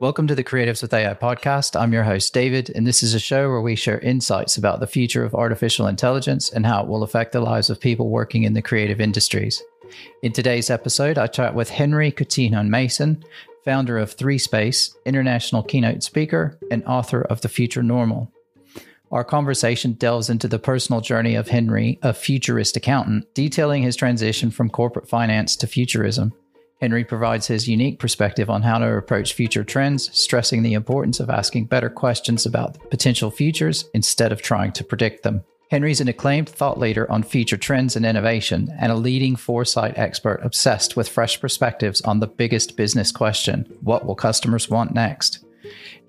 Welcome to the Creatives with AI podcast. I'm your host, David, and this is a show where we share insights about the future of artificial intelligence and how it will affect the lives of people working in the creative industries. In today's episode, I chat with Henry Coutinho Mason, founder of 3Space, international keynote speaker, and author of The Future Normal. Our conversation delves into the personal journey of Henry, a futurist accountant, detailing his transition from corporate finance to futurism. Henry provides his unique perspective on how to approach future trends, stressing the importance of asking better questions about potential futures instead of trying to predict them. Henry's an acclaimed thought leader on future trends and innovation, and a leading foresight expert obsessed with fresh perspectives on the biggest business question what will customers want next?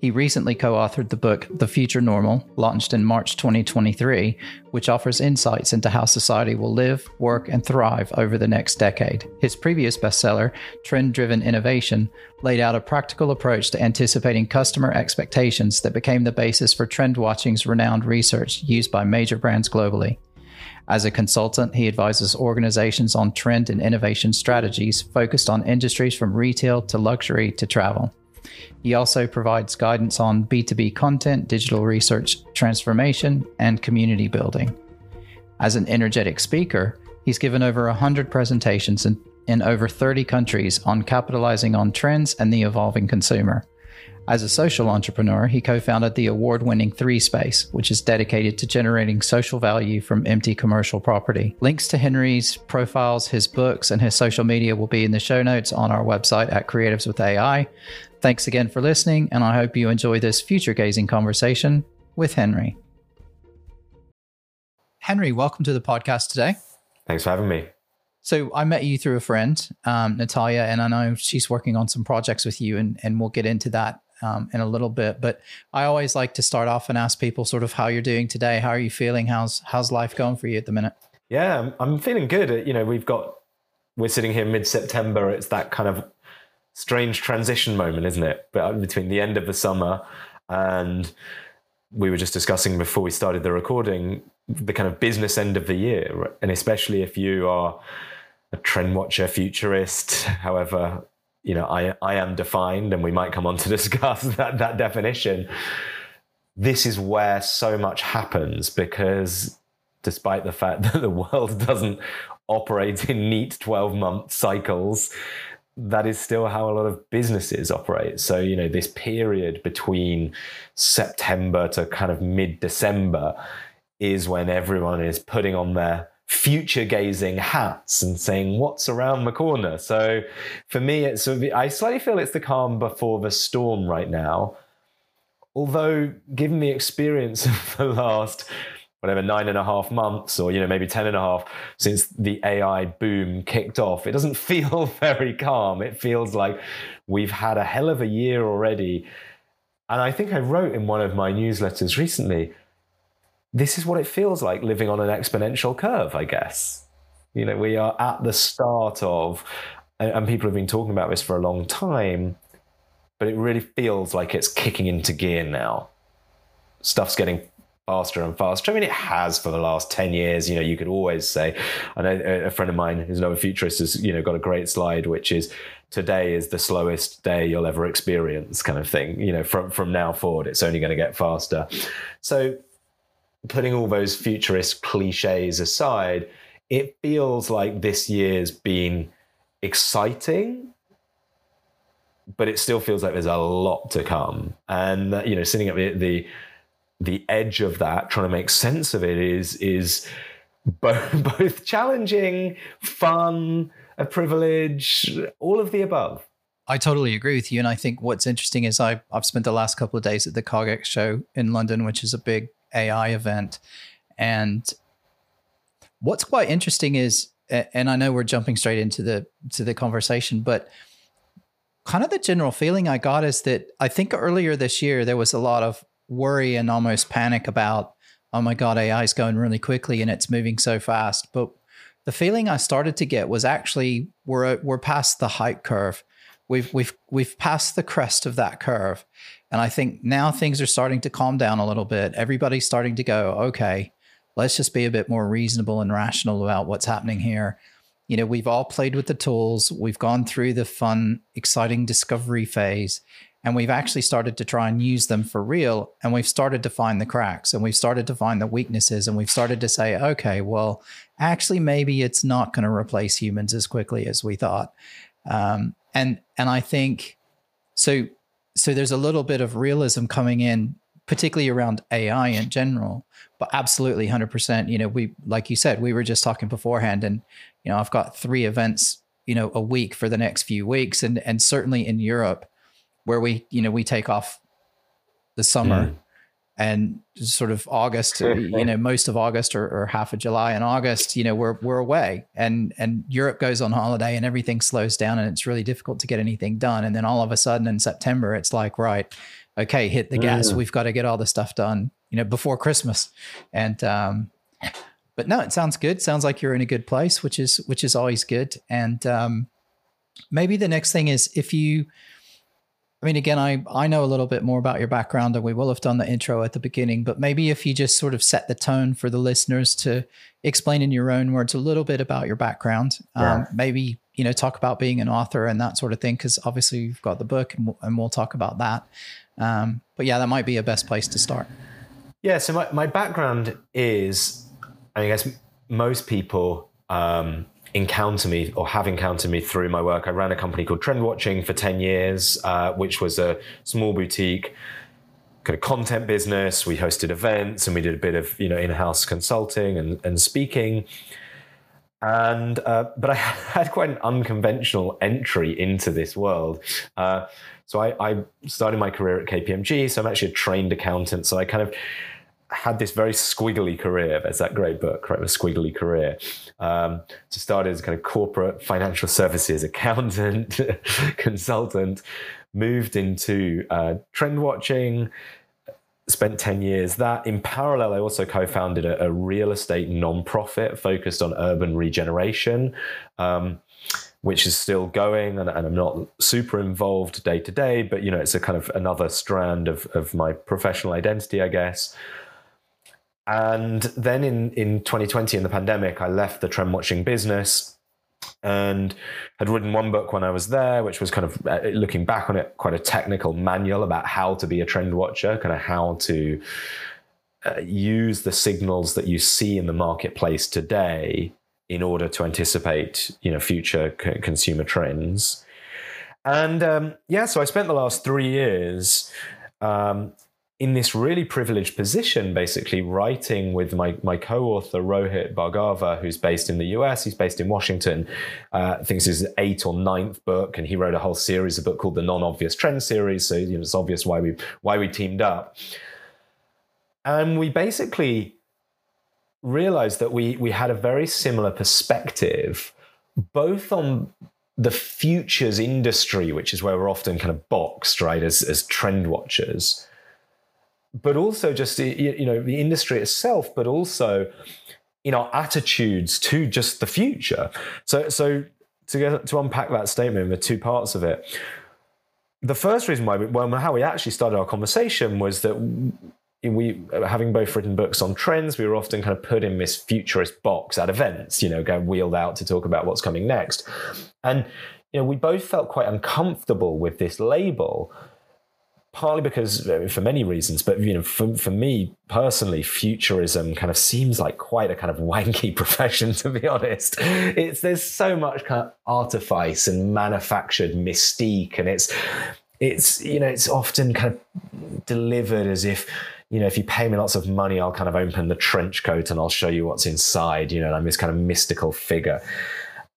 He recently co authored the book The Future Normal, launched in March 2023, which offers insights into how society will live, work, and thrive over the next decade. His previous bestseller, Trend Driven Innovation, laid out a practical approach to anticipating customer expectations that became the basis for TrendWatching's renowned research used by major brands globally. As a consultant, he advises organizations on trend and innovation strategies focused on industries from retail to luxury to travel. He also provides guidance on B2B content, digital research transformation, and community building. As an energetic speaker, he's given over 100 presentations in, in over 30 countries on capitalizing on trends and the evolving consumer. As a social entrepreneur, he co founded the award winning 3Space, which is dedicated to generating social value from empty commercial property. Links to Henry's profiles, his books, and his social media will be in the show notes on our website at Creatives with AI. Thanks again for listening, and I hope you enjoy this future gazing conversation with Henry. Henry, welcome to the podcast today. Thanks for having me. So I met you through a friend, um, Natalia, and I know she's working on some projects with you, and, and we'll get into that um, in a little bit. But I always like to start off and ask people sort of how you're doing today. How are you feeling? How's how's life going for you at the minute? Yeah, I'm, I'm feeling good. You know, we've got we're sitting here mid September. It's that kind of strange transition moment, isn't it? But uh, between the end of the summer and we were just discussing before we started the recording the kind of business end of the year, and especially if you are a trend watcher, futurist, however you know I I am defined, and we might come on to discuss that that definition. This is where so much happens because despite the fact that the world doesn't operate in neat 12 month cycles that is still how a lot of businesses operate. So, you know, this period between September to kind of mid December is when everyone is putting on their future gazing hats and saying what's around the corner. So, for me, it's I slightly feel it's the calm before the storm right now. Although, given the experience of the last whatever nine and a half months or you know maybe ten and a half since the ai boom kicked off. It doesn't feel very calm. It feels like we've had a hell of a year already. And i think i wrote in one of my newsletters recently this is what it feels like living on an exponential curve i guess. You know we are at the start of and people have been talking about this for a long time but it really feels like it's kicking into gear now. Stuff's getting faster and faster. I mean, it has for the last 10 years. You know, you could always say, I know a friend of mine who's another futurist has, you know, got a great slide, which is today is the slowest day you'll ever experience kind of thing. You know, from, from now forward, it's only going to get faster. So putting all those futurist cliches aside, it feels like this year's been exciting but it still feels like there's a lot to come. And uh, you know, sitting at the, the the edge of that, trying to make sense of it, is is both, both challenging, fun, a privilege, all of the above. I totally agree with you. And I think what's interesting is I, I've spent the last couple of days at the CogX show in London, which is a big AI event. And what's quite interesting is, and I know we're jumping straight into the to the conversation, but kind of the general feeling I got is that I think earlier this year there was a lot of worry and almost panic about, oh my God, AI is going really quickly and it's moving so fast. But the feeling I started to get was actually we're uh, we're past the hype curve. We've we've we've passed the crest of that curve. And I think now things are starting to calm down a little bit. Everybody's starting to go, okay, let's just be a bit more reasonable and rational about what's happening here. You know, we've all played with the tools, we've gone through the fun, exciting discovery phase, and we've actually started to try and use them for real and we've started to find the cracks and we've started to find the weaknesses and we've started to say okay well actually maybe it's not going to replace humans as quickly as we thought. Um, and and i think so so there's a little bit of realism coming in particularly around ai in general but absolutely 100% you know we like you said we were just talking beforehand and you know i've got three events you know a week for the next few weeks and and certainly in europe where we you know we take off the summer mm. and sort of August, you know, most of August or, or, half of July and August, you know, we're we're away and and Europe goes on holiday and everything slows down and it's really difficult to get anything done. And then all of a sudden in September, it's like, right, okay, hit the gas. Mm. We've got to get all the stuff done, you know, before Christmas. And um but no, it sounds good. Sounds like you're in a good place, which is which is always good. And um maybe the next thing is if you I mean, again, I, I know a little bit more about your background and we will have done the intro at the beginning, but maybe if you just sort of set the tone for the listeners to explain in your own words a little bit about your background, yeah. um, maybe, you know, talk about being an author and that sort of thing, because obviously you've got the book and we'll, and we'll talk about that. Um, but yeah, that might be a best place to start. Yeah. So my, my background is, I guess most people, um, encounter me or have encountered me through my work. I ran a company called TrendWatching for 10 years, uh, which was a small boutique kind of content business. We hosted events and we did a bit of, you know, in-house consulting and, and speaking. And, uh, but I had quite an unconventional entry into this world. Uh, so I, I started my career at KPMG. So I'm actually a trained accountant. So I kind of, had this very squiggly career. There's that great book, right? A squiggly career. Um, so started as a kind of corporate financial services accountant, consultant, moved into uh, trend watching, spent 10 years that. In parallel, I also co-founded a, a real estate nonprofit focused on urban regeneration. Um, which is still going and, and, I'm not super involved day to day, but you know, it's a kind of another strand of, of my professional identity, I guess. And then in, in 2020, in the pandemic, I left the trend watching business and had written one book when I was there, which was kind of uh, looking back on it, quite a technical manual about how to be a trend watcher, kind of how to uh, use the signals that you see in the marketplace today in order to anticipate, you know, future c- consumer trends. And um, yeah, so I spent the last three years um, in this really privileged position, basically writing with my, my co-author Rohit Bhargava, who's based in the US, he's based in Washington. Uh, I think this is his eighth or ninth book, and he wrote a whole series, a book called the Non-Obvious Trend series. So you know, it's obvious why we why we teamed up, and we basically realized that we we had a very similar perspective, both on the futures industry, which is where we're often kind of boxed, right, as as trend watchers but also just you know the industry itself, but also in our attitudes to just the future. So so to get, to unpack that statement, the two parts of it. The first reason why we, well, how we actually started our conversation was that we uh, having both written books on trends we were often kind of put in this futurist box at events you know going wheeled out to talk about what's coming next and you know we both felt quite uncomfortable with this label partly because for many reasons, but you know, for, for me personally, futurism kind of seems like quite a kind of wanky profession, to be honest. It's there's so much kind of artifice and manufactured mystique, and it's it's you know it's often kind of delivered as if you know if you pay me lots of money, I'll kind of open the trench coat and I'll show you what's inside. You know, I'm this kind of mystical figure,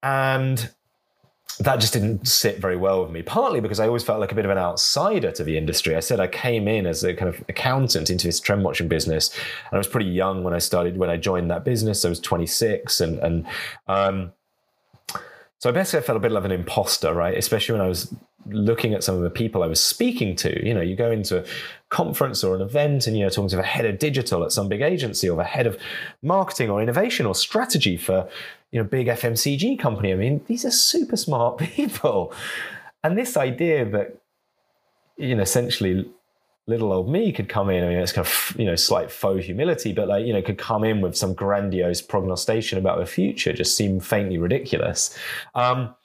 and that just didn't sit very well with me, partly because I always felt like a bit of an outsider to the industry. I said I came in as a kind of accountant into this trend watching business, and I was pretty young when I started, when I joined that business. I was 26, and, and um, so basically I felt a bit like an imposter, right? Especially when I was looking at some of the people I was speaking to. You know, you go into a conference or an event and you're talking to the head of digital at some big agency or the head of marketing or innovation or strategy for you know, big FMCG company. I mean, these are super smart people. And this idea that, you know, essentially little old me could come in. I mean, it's kind of, you know, slight faux humility, but like, you know, could come in with some grandiose prognostication about the future just seemed faintly ridiculous. Um,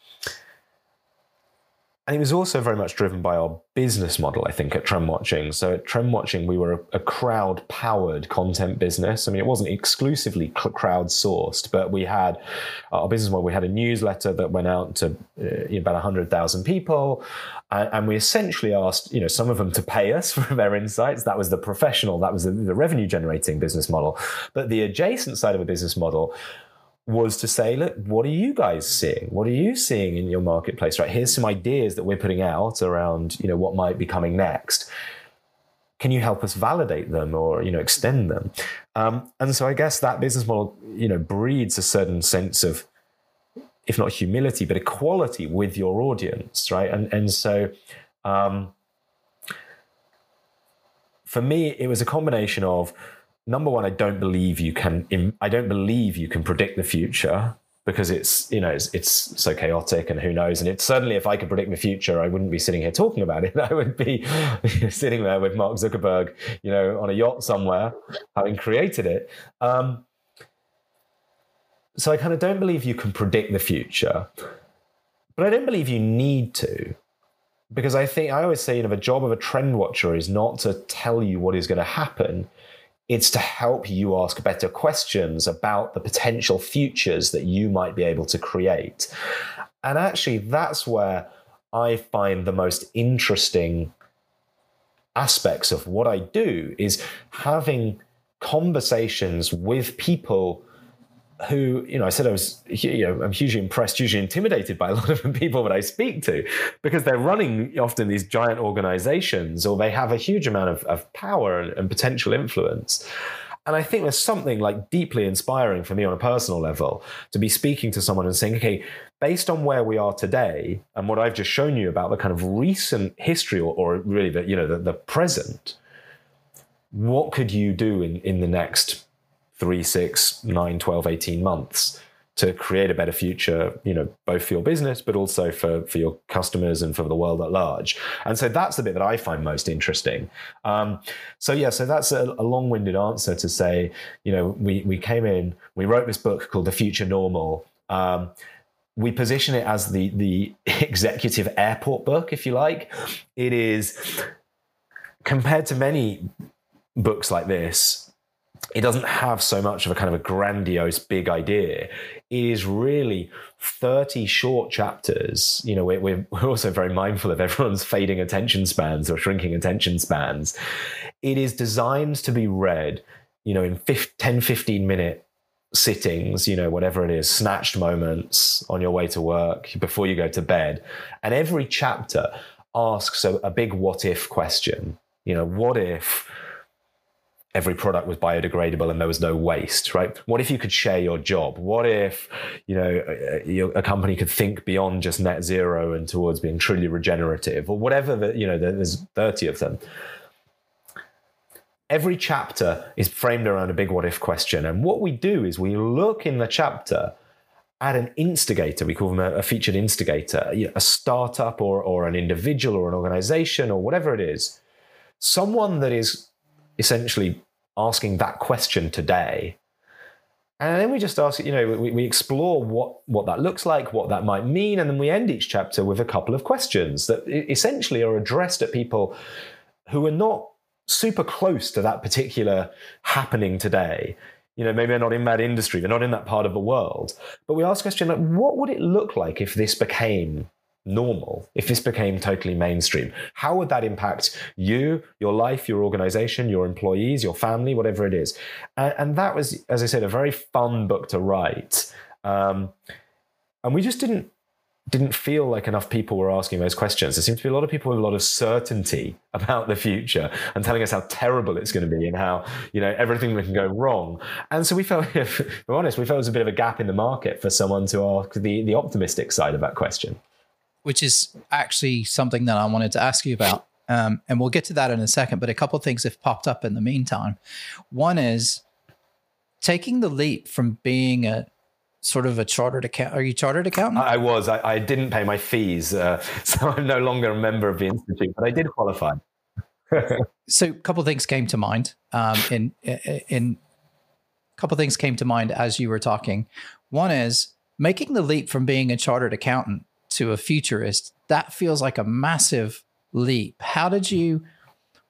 and it was also very much driven by our business model, I think, at TrendWatching. So at TrendWatching, we were a, crowd powered content business. I mean, it wasn't exclusively crowd sourced, but we had our business model. We had a newsletter that went out to uh, about 100,000 people. And, and, we essentially asked, you know, some of them to pay us for their insights. That was the professional, that was the, the revenue generating business model. But the adjacent side of a business model was to say, look, what are you guys seeing? What are you seeing in your marketplace? Right, here's some ideas that we're putting out around, you know, what might be coming next. Can you help us validate them or you know extend them? Um, and so I guess that business model, you know, breeds a certain sense of, if not humility, but equality with your audience, right? And and so. Um, for me, it was a combination of number one, I don't believe you can. I don't believe you can predict the future because it's you know it's, it's so chaotic and who knows. And it's certainly if I could predict the future, I wouldn't be sitting here talking about it. I would be sitting there with Mark Zuckerberg, you know, on a yacht somewhere, having created it. Um, so I kind of don't believe you can predict the future, but I don't believe you need to because I think I always say, you know, the job of a trend watcher is not to tell you what is going to happen. It's to help you ask better questions about the potential futures that you might be able to create. And actually, that's where I find the most interesting aspects of what I do is having conversations with people who, you know, I said I was, you know, I'm hugely impressed, hugely intimidated by a lot of the people that I speak to because they're running often these giant organizations or they have a huge amount of, of power and, and potential influence. And I think there's something like deeply inspiring for me on a personal level to be speaking to someone and saying, okay, based on where we are today and what I've just shown you about the kind of recent history or, or really the, you know, the, the present, what could you do in, in the next three, six, nine, 12, 18 months to create a better future, you know, both for your business, but also for, for your customers and for the world at large. And so that's the bit that I find most interesting. Um, so yeah, so that's a, a, long-winded answer to say, you know, we, we came in, we wrote this book called The Future Normal. Um, we position it as the, the executive airport book, if you like. It is compared to many books like this, it doesn't have so much of a kind of a grandiose big idea. It is really 30 short chapters. You know, we're, we're also very mindful of everyone's fading attention spans or shrinking attention spans. It is designed to be read, you know, in 10, 15 minute sittings, you know, whatever it is, snatched moments on your way to work, before you go to bed. And every chapter asks a, a big what if question. You know, what if every product was biodegradable and there was no waste, right? What if you could share your job? What if, you know, uh, uh, a, a company could think beyond just net zero and towards being truly regenerative or whatever that, you know, there's 30 of them. Every chapter is framed around a big what if question. And what we do is we look in the chapter at an instigator, we call them a, a featured instigator, a startup or, or an individual or an organization or whatever it is, someone that is essentially asking that question today. And then we just ask, you know, we, we explore what, what that looks like, what that might mean, and then we end each chapter with a couple of questions that essentially are addressed at people who are not super close to that particular happening today. You know, maybe they're not in that industry, they're not in that part of the world. But we ask a question like, what would it look like if this became normal, if this became totally mainstream? How would that impact you, your life, your organization, your employees, your family, whatever it is? And, and that was, as I said, a very fun book to write. Um, and we just didn't didn't feel like enough people were asking those questions. There seemed to be a lot of people with a lot of certainty about the future and telling us how terrible it's going to be and how you know everything can go wrong. And so we felt, if we're honest, we felt there was a bit of a gap in the market for someone to ask the the optimistic side of that question which is actually something that I wanted to ask you about. Um, and we'll get to that in a second, but a couple of things have popped up in the meantime. One is taking the leap from being a sort of a chartered account. Are you chartered accountant? I was. I, I didn't pay my fees, uh, so I'm no longer a member of the institute, but I did qualify. so, a couple of things came to mind. Um, in in a couple of things came to mind as you were talking. One is making the leap from being a chartered accountant to a futurist that feels like a massive leap. How did you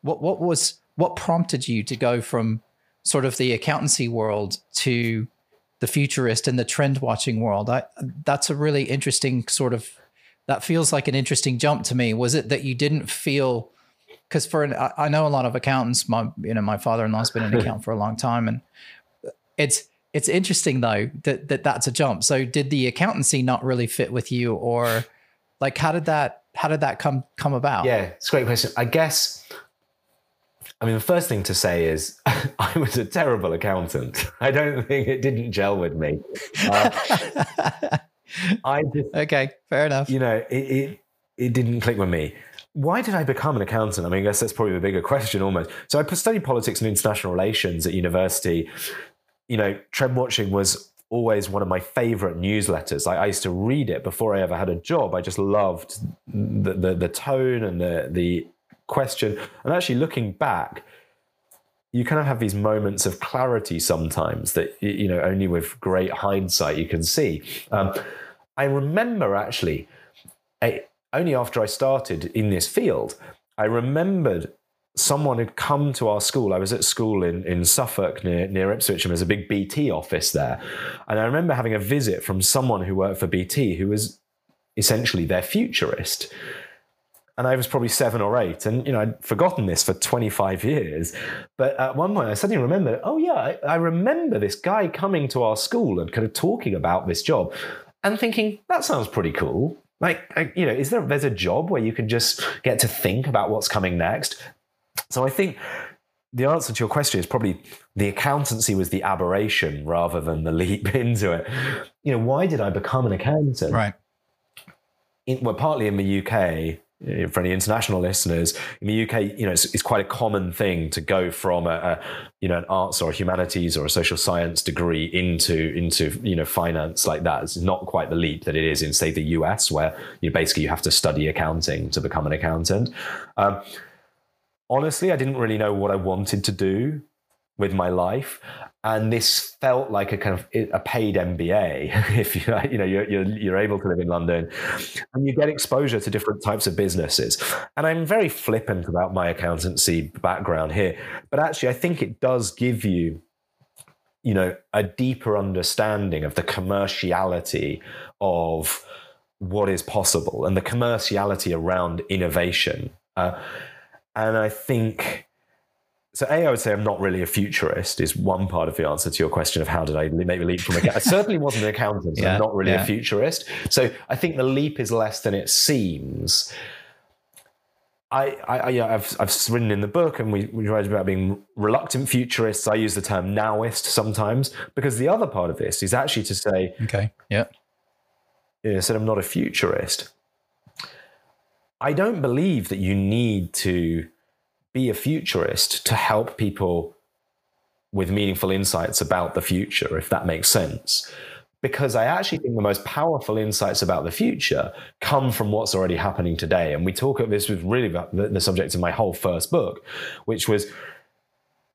what what was what prompted you to go from sort of the accountancy world to the futurist and the trend watching world? I, that's a really interesting sort of that feels like an interesting jump to me. Was it that you didn't feel because for an, I know a lot of accountants. My you know my father in law's been an accountant for a long time, and it's it's interesting though that, that that's a jump. So did the accountancy not really fit with you, or like how did that how did that come come about? Yeah, it's a great question. I guess. I mean, the first thing to say is I was a terrible accountant. I don't think it didn't gel with me. Uh, I just, okay, fair enough. You know, it, it it didn't click with me why did I become an accountant? I mean, I guess that's probably the bigger question almost. So I studied politics and international relations at university. You know, trend watching was always one of my favorite newsletters. I, I, used to read it before I ever had a job. I just loved the, the, the tone and the, the question. And actually looking back, you kind of have these moments of clarity sometimes that, you know, only with great hindsight you can see. Um, I remember actually, a, only after I started in this field, I remembered someone had come to our school. I was at school in, in Suffolk near, near Ipswich, and there's a big BT office there. And I remember having a visit from someone who worked for BT who was essentially their futurist. And I was probably seven or eight. And, you know, I'd forgotten this for 25 years. But at one point, I suddenly remembered, oh, yeah, I, I remember this guy coming to our school and kind of talking about this job and thinking, that sounds pretty cool. Like, you know, is there there's a job where you can just get to think about what's coming next? So I think the answer to your question is probably the accountancy was the aberration rather than the leap into it. You know, why did I become an accountant? Right. In, well, partly in the UK, for any international listeners, in the UK, you know, it's, it's quite a common thing to go from a, a, you know an arts or a humanities or a social science degree into into you know finance like that. It's not quite the leap that it is in say the US, where you know, basically you have to study accounting to become an accountant. Um, honestly, I didn't really know what I wanted to do with my life and this felt like a kind of a paid MBA. If you you know you're, you're, you're able to live in London, and you get exposure to different types of businesses. And I'm very flippant about my accountancy background here, but actually I think it does give you, you know, a deeper understanding of the commerciality of what is possible and the commerciality around innovation. Uh, and I think so a, I would say I'm not really a futurist. Is one part of the answer to your question of how did I make the leap from a? I certainly wasn't an accountant. yeah, I'm not really yeah. a futurist. So I think the leap is less than it seems. I, I, yeah, I've, I've written in the book, and we, we write about being reluctant futurists. I use the term nowist sometimes because the other part of this is actually to say, okay, yeah, yeah, said I'm not a futurist. I don't believe that you need to be a futurist to help people with meaningful insights about the future, if that makes sense. Because I actually think the most powerful insights about the future come from what's already happening today. And we talk about this was really the, the subject of my whole first book, which was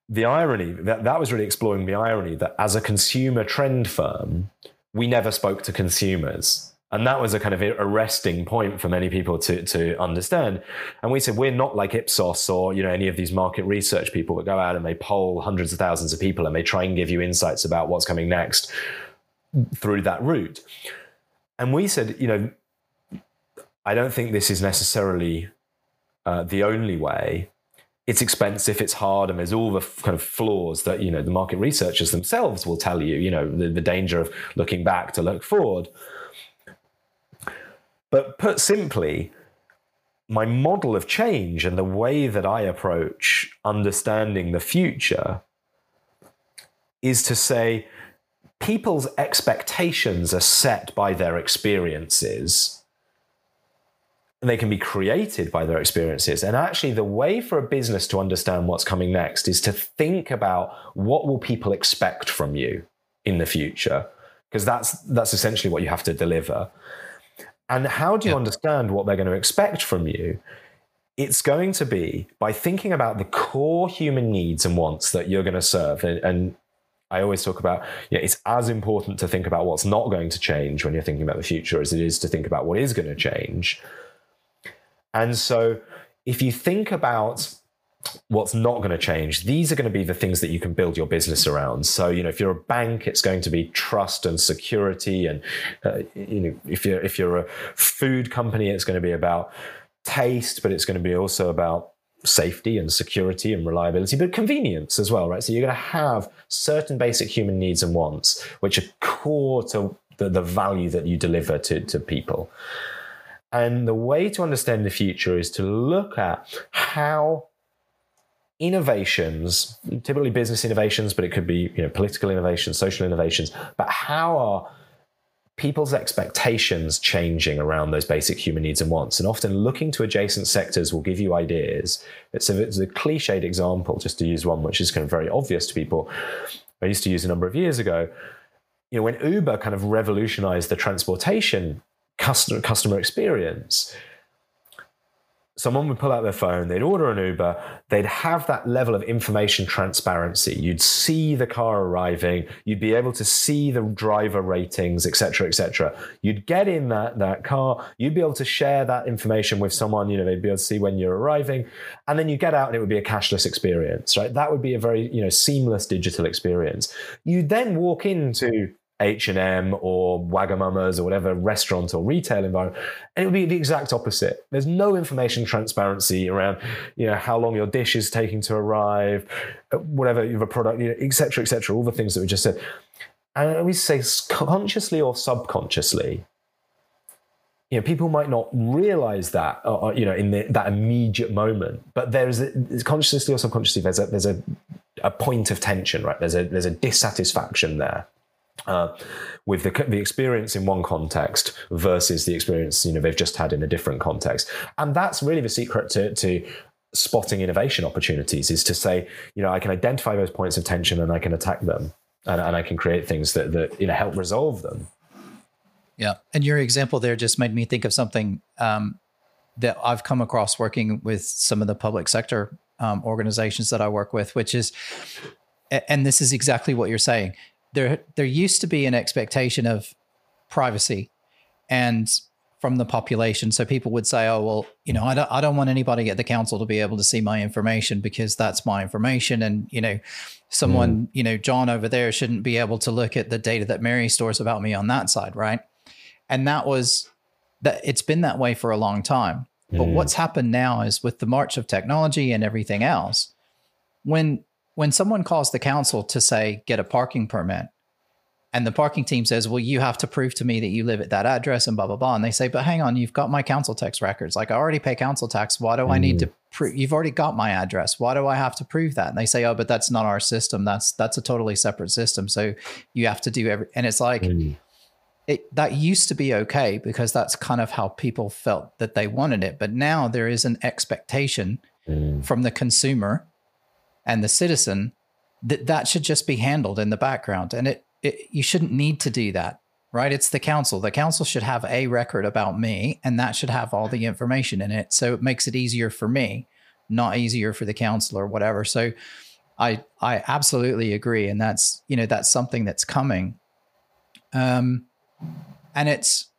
the irony that that was really exploring the irony that as a consumer trend firm, we never spoke to consumers and that was a kind of arresting point for many people to, to understand. And we said, we're not like Ipsos or, you know, any of these market research people that go out and they poll hundreds of thousands of people and they try and give you insights about what's coming next through that route. And we said, you know, I don't think this is necessarily uh, the only way. It's expensive, it's hard, and there's all the kind of flaws that, you know, the market researchers themselves will tell you, you know, the, the danger of looking back to look forward. But put simply, my model of change and the way that I approach understanding the future is to say people's expectations are set by their experiences. And they can be created by their experiences. And actually the way for a business to understand what's coming next is to think about what will people expect from you in the future. Because that's that's essentially what you have to deliver and how do you understand what they're going to expect from you? It's going to be by thinking about the core human needs and wants that you're going to serve. And, and I always talk about, yeah, it's as important to think about what's not going to change when you're thinking about the future as it is to think about what is going to change. And so if you think about what's not going to change. These are going to be the things that you can build your business around. So you know if you're a bank it's going to be trust and security and uh, you know if you're if you're a food company it's going to be about taste but it's going to be also about safety and security and reliability but convenience as well right? So you're going to have certain basic human needs and wants which are core to the, the value that you deliver to, to people. And the way to understand the future is to look at how innovations, typically business innovations, but it could be you know, political innovations, social innovations, but how are people's expectations changing around those basic human needs and wants? And often looking to adjacent sectors will give you ideas. It's a, it's a cliched example, just to use one which is kind of very obvious to people. I used to use a number of years ago. You know, when Uber kind of revolutionized the transportation customer customer experience, someone would pull out their phone, they'd order an Uber, they'd have that level of information transparency. You'd see the car arriving, you'd be able to see the driver ratings, etc., etc. You'd get in that, that car, you'd be able to share that information with someone, you know, they'd be able to see when you're arriving, and then you get out and it would be a cashless experience, right? That would be a very, you know, seamless digital experience. You then walk into H&M or Wagamama's or whatever restaurant or retail environment. And it would be the exact opposite. There's no information transparency around, you know, how long your dish is taking to arrive, uh, whatever you have a product, you know, et cetera, et cetera, all the things that we just said. And we say consciously or subconsciously, you know, people might not realize that, uh, uh you know, in the, that immediate moment, but there's consciously or subconsciously, there's a, there's a, a point of tension, right? There's a, there's a dissatisfaction there uh, with the, the experience in one context versus the experience you know they've just had in a different context. And that's really the secret to, to spotting innovation opportunities is to say you know i can identify those points of tension and i can attack them and, and i can create things that, that you know help resolve them. Yeah. And your example there just made me think of something um, that i've come across working with some of the public sector um, organizations that i work with which is and this is exactly what you're saying there there used to be an expectation of privacy and from the population so people would say oh well you know I don't, I don't want anybody at the council to be able to see my information because that's my information and you know someone mm. you know john over there shouldn't be able to look at the data that mary stores about me on that side right and that was that it's been that way for a long time but mm. what's happened now is with the march of technology and everything else when when someone calls the council to say get a parking permit and the parking team says well you have to prove to me that you live at that address and blah blah blah and they say but hang on you've got my council tax records like i already pay council tax why do mm. i need to mm. prove you've already got my address why do i have to prove that and they say oh but that's not our system that's that's a totally separate system so you have to do every and it's like mm. it that used to be okay because that's kind of how people felt that they wanted it but now there is an expectation mm. from the consumer and the citizen, that that should just be handled in the background. And it, it you shouldn't need to do that, right? It's the council. The council should have a record about me, and that should have all the information in it. So it makes it easier for me, not easier for the council or whatever. So I I absolutely agree, and that's you know that's something that's coming. Um, and it's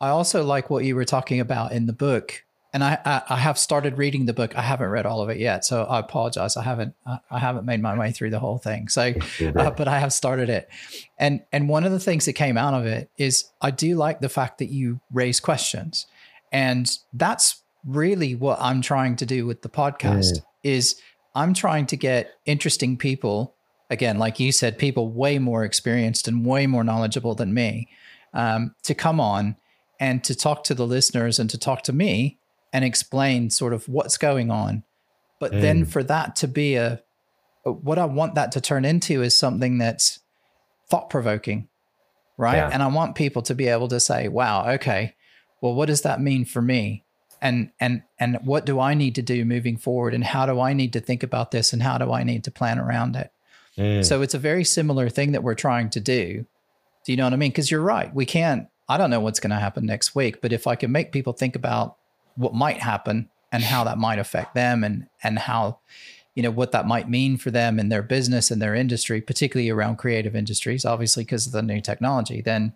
I also like what you were talking about in the book and I, I, I have started reading the book. I haven't read all of it yet, so I apologize. I haven't I haven't made my way through the whole thing. So, uh, but I have started it, and and one of the things that came out of it is I do like the fact that you raise questions, and that's really what I'm trying to do with the podcast. Mm. Is I'm trying to get interesting people again, like you said, people way more experienced and way more knowledgeable than me, um, to come on and to talk to the listeners and to talk to me and explain sort of what's going on. But mm. then for that to be a, what I want that to turn into is something that's thought provoking, right? Yeah. And I want people to be able to say, wow, okay, well, what does that mean for me? And and and what do I need to do moving forward? And how do I need to think about this? And how do I need to plan around it? Mm. So it's a very similar thing that we're trying to do. Do you know what I mean? Because you're right. We can't, I don't know what's going to happen next week, but if I can make people think about what might happen and how that might affect them and and how you know what that might mean for them and their business and their industry particularly around creative industries obviously because of the new technology then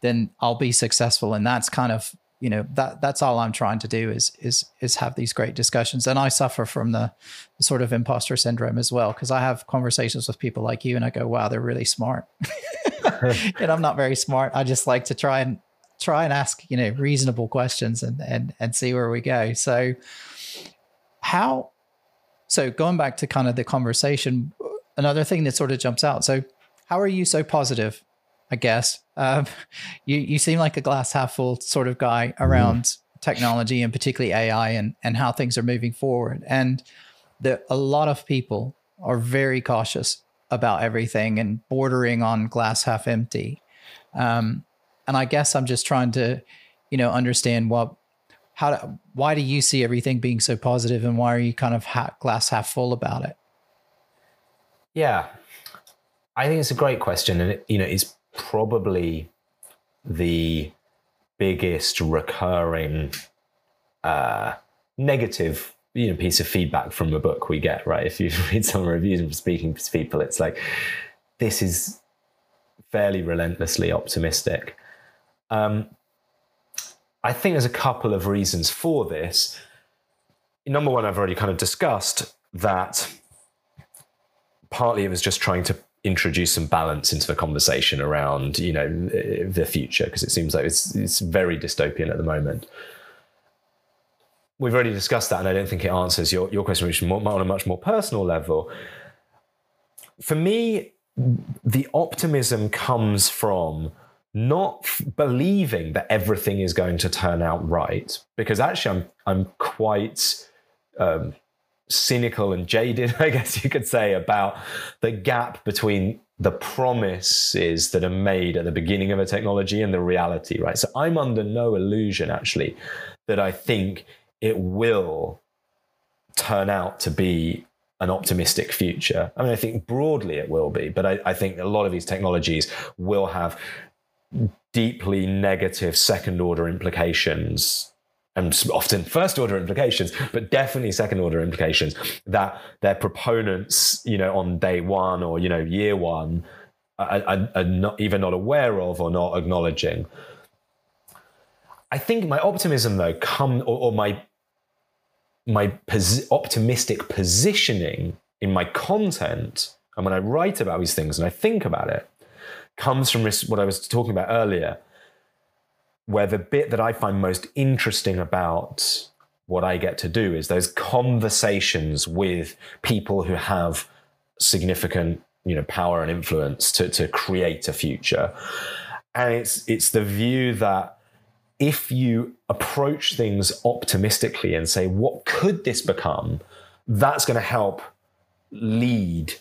then I'll be successful and that's kind of you know that that's all I'm trying to do is is is have these great discussions. And I suffer from the, the sort of imposter syndrome as well because I have conversations with people like you, and I go, "Wow, they're really smart," and I'm not very smart. I just like to try and try and ask you know reasonable questions and and and see where we go. So how so going back to kind of the conversation, another thing that sort of jumps out. So how are you so positive? I guess um, you you seem like a glass half full sort of guy mm-hmm. around mm. technology and particularly AI and and how things are moving forward. And that a lot of people are very cautious about everything and bordering on glass half empty. Um, and I guess I'm just trying to, you know, understand what how why do you see everything being so positive and why are you kind of glass half full about it? Yeah. I think it's a great question and it, you know it's probably the biggest recurring uh, negative you know piece of feedback from a book we get right? If you read some reviews and speaking to people it's like this is fairly relentlessly optimistic um, I think there's a couple of reasons for this. Number one, I've already kind of discussed that partly it was just trying to introduce some balance into the conversation around you know the future because it seems like it's it's very dystopian at the moment. We've already discussed that, and I don't think it answers your your question, which is more, on a much more personal level. For me, the optimism comes from not believing that everything is going to turn out right, because actually I'm I'm quite um, cynical and jaded, I guess you could say, about the gap between the promises that are made at the beginning of a technology and the reality, right? So I'm under no illusion actually that I think it will turn out to be an optimistic future. I mean, I think broadly it will be, but I, I, think a lot of these technologies will have deeply negative second order implications and often first order implications, but definitely second order implications that their proponents, you know, on day one or, you know, year one are, are, are not even not aware of or not acknowledging. I think my optimism though come or, or my my pos- optimistic positioning in my content and when I write about these things and I think about it comes from what I was talking about earlier, where the bit that I find most interesting about what I get to do is those conversations with people who have significant you know power and influence to, to create a future. And it's it's the view that if you approach things optimistically and say what could this become? that's going to help lead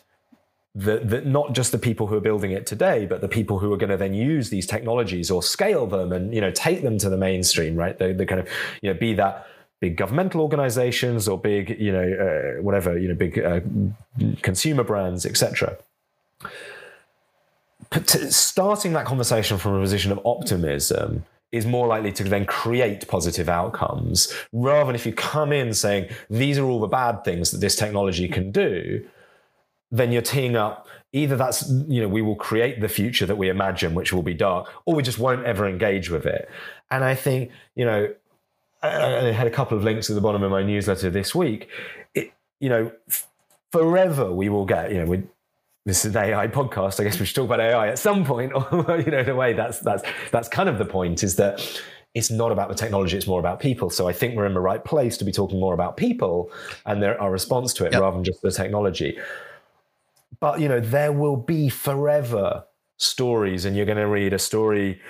that not just the people who are building it today, but the people who are going to then use these technologies or scale them and you know take them to the mainstream, right? The, the kind of you know be that big governmental organizations or big you know uh, whatever you know big uh, consumer brands, etc. Starting that conversation from a position of optimism is more likely to then create positive outcomes rather than if you come in saying these are all the bad things that this technology can do then you're teeing up either that's you know we will create the future that we imagine which will be dark or we just won't ever engage with it and i think you know i, I had a couple of links at the bottom of my newsletter this week it, you know forever we will get you know we this is an AI podcast. I guess we should talk about AI at some point. Or, you know, in a way, that's that's that's kind of the point. Is that it's not about the technology; it's more about people. So I think we're in the right place to be talking more about people and their, our response to it, yep. rather than just the technology. But you know, there will be forever stories, and you're going to read a story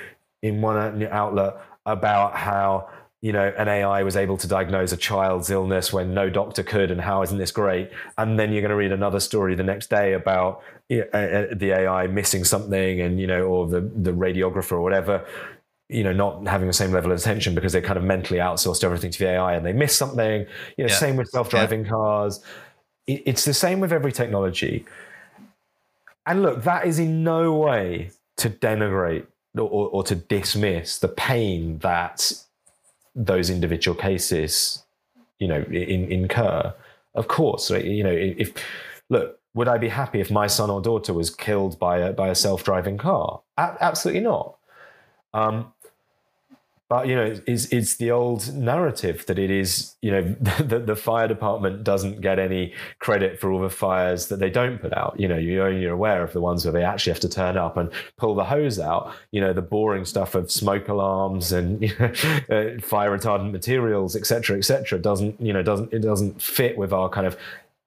in one outlet about how you know an AI was able to diagnose a child's illness when no doctor could, and how isn't this great? And then you're going to read another story the next day about you know, the AI missing something, and you know, or the the radiographer or whatever you know, not having the same level of attention because they kind of mentally outsourced everything to the AI and they miss something. You know, yeah. same with self-driving yeah. cars. it's the same with every technology. And look, that is in no way to denigrate or, or, to dismiss the pain that those individual cases, you know, in, incur. Of course, you know, if look, would I be happy if my son or daughter was killed by a by a self driving car? A- absolutely not. Um, but you know it's, it's the old narrative that it is you know the, the fire department doesn't get any credit for all the fires that they don't put out. You know you're aware of the ones where they actually have to turn up and pull the hose out. You know the boring stuff of smoke alarms and you know, uh, fire retardant materials etc etc doesn't you know doesn't it doesn't fit with our kind of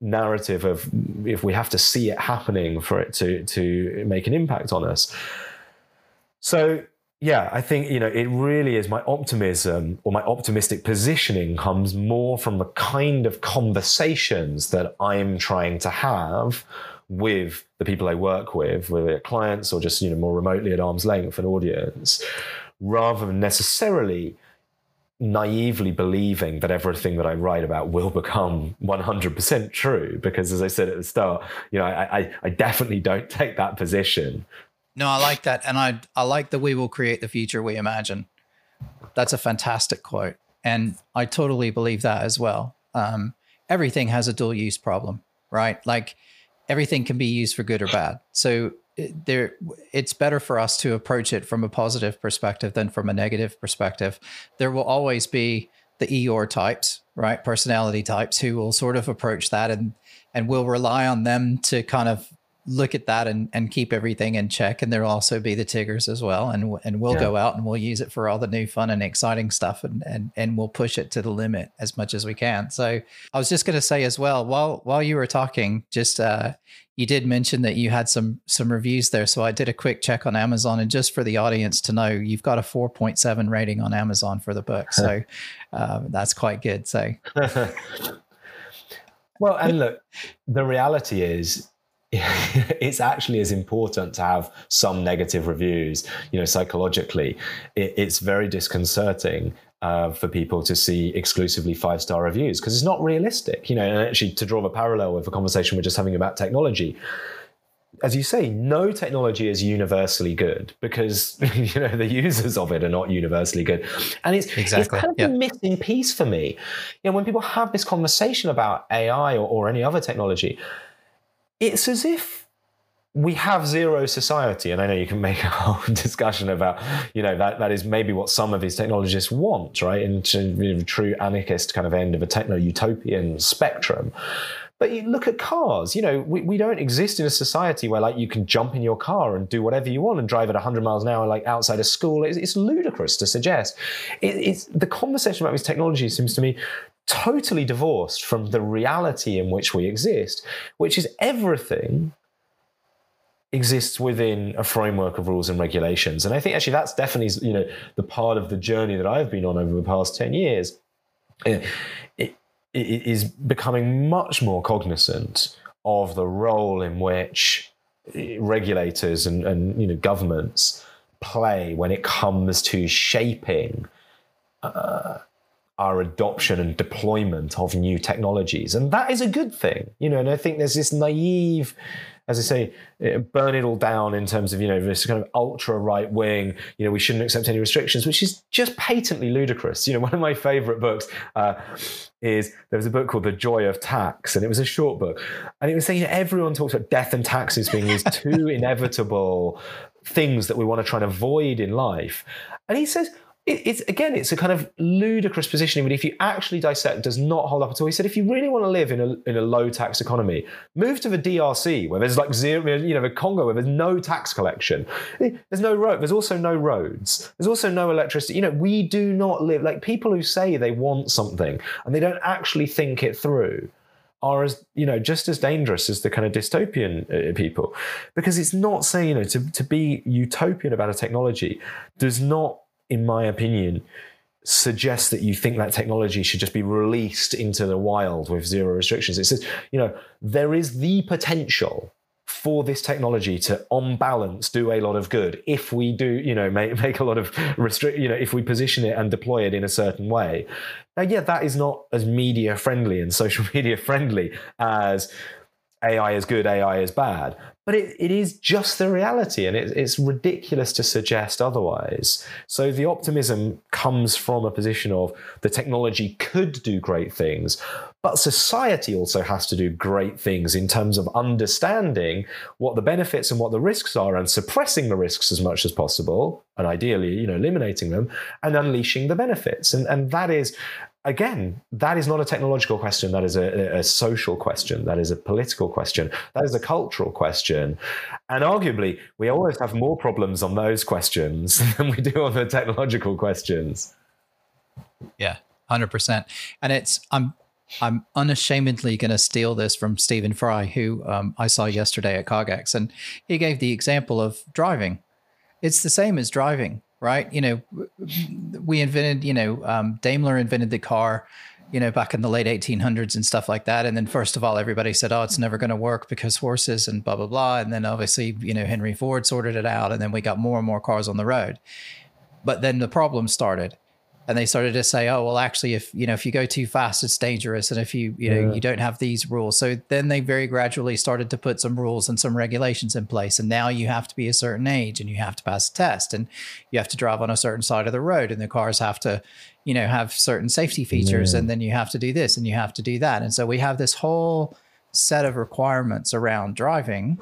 narrative of if we have to see it happening for it to to make an impact on us. So yeah, I think you know it really is my optimism or my optimistic positioning comes more from the kind of conversations that I'm trying to have with the people I work with, whether clients or just you know more remotely at arm's length an audience, rather than necessarily naively believing that everything that I write about will become 100% true. Because as I said at the start, you know, I, I, I definitely don't take that position. No, I like that. And I, I like that we will create the future we imagine. That's a fantastic quote. And I totally believe that as well. Um, everything has a dual use problem, right? Like everything can be used for good or bad. So there, it's better for us to approach it from a positive perspective than from a negative perspective. There will always be the Eeyore types, right? Personality types who will sort of approach that and and we'll rely on them to kind of look at that and, and keep everything in check. And there'll also be the Tiggers as well. And, and we'll yeah. go out and we'll use it for all the new fun and exciting stuff and, and, and we'll push it to the limit as much as we can. So I was just going to say as well, while, while you were talking, just, uh, you did mention that you had some, some reviews there. So I did a quick check on Amazon and just for the audience to know, you've got a 4.7 rating on Amazon for the book. So um, that's quite good. So. well, and look, the reality is it's actually as important to have some negative reviews. You know, psychologically, it, it's very disconcerting uh, for people to see exclusively five star reviews because it's not realistic. You know, and actually to draw a parallel with a conversation we're just having about technology. As you say, no technology is universally good because you know the users of it are not universally good, and it's, exactly. it's kind of yep. a missing piece for me. You know, when people have this conversation about AI or, or any other technology, it's as if we have zero society and i know you can make a whole discussion about you know that that is maybe what some of these technologists want right into you know, true anarchist kind of end of a techno utopian spectrum. But you look at cars you know we, we don't exist in a society where like you can jump in your car and do whatever you want and drive at 100 miles an hour like outside a school. It's, it's ludicrous to suggest. It, it's the conversation about these technologies seems to me totally divorced from the reality in which we exist, which is everything exists within a framework of rules and regulations. And I think actually that's definitely you know the part of the journey that I've been on over the past 10 years. It, it, it is becoming much more cognizant of the role in which regulators and, and you know governments play when it comes to shaping uh, our adoption and deployment of new technologies. And that is a good thing, you know, and I think there's this naive, as I say, eh, burn it all down in terms of, you know, this kind of ultra right wing, you know, we shouldn't accept any restrictions, which is just patently ludicrous. You know, one of my favorite books uh, is there was a book called The Joy of Tax, and it was a short book. And it was saying you know, everyone talks about death and taxes being these two inevitable things that we want to try and avoid in life. And he says, it's again, it's a kind of ludicrous positioning, but if you actually dissect, does not hold up at all. He said, if you really want to live in a in a low tax economy, move to the DRC where there's like zero, you know, the Congo where there's no tax collection. There's no road. There's also no roads. There's also no electricity. You know, we do not live like people who say they want something and they don't actually think it through are as you know just as dangerous as the kind of dystopian uh, people because it's not saying you know to, to be utopian about a technology does not in my opinion, suggests that you think that technology should just be released into the wild with zero restrictions. It says, you know, there is the potential for this technology to on balance do a lot of good if we do you know make, make a lot of restrict you know if we position it and deploy it in a certain way now yeah that is not as media friendly and social media friendly as AI is good, AI is bad. But it, it is just the reality, and it, it's ridiculous to suggest otherwise. So the optimism comes from a position of the technology could do great things, but society also has to do great things in terms of understanding what the benefits and what the risks are and suppressing the risks as much as possible, and ideally, you know, eliminating them and unleashing the benefits. And, and that is again, that is not a technological question. That is a, a, social question. That is a political question. That is a cultural question. And arguably, we always have more problems on those questions than we do on the technological questions. Yeah, hundred percent. And it's I'm I'm unashamedly going to steal this from Stephen Fry, who um, I saw yesterday at CogX, and he gave the example of driving. It's the same as driving right? You know, we invented, you know, um, Daimler invented the car, you know, back in the late 1800s and stuff like that. And then, first of all, everybody said, oh, it's never going to work because horses and blah, blah, blah. And then, obviously, you know, Henry Ford sorted it out. And then we got more and more cars on the road. But then the problem started and they started to say, "Oh, well, actually, if you know, if you go too fast, it's dangerous, and if you you know, yeah. you don't have these rules." So then they very gradually started to put some rules and some regulations in place, and now you have to be a certain age, and you have to pass a test, and you have to drive on a certain side of the road, and the cars have to, you know, have certain safety features, yeah. and then you have to do this, and you have to do that, and so we have this whole set of requirements around driving,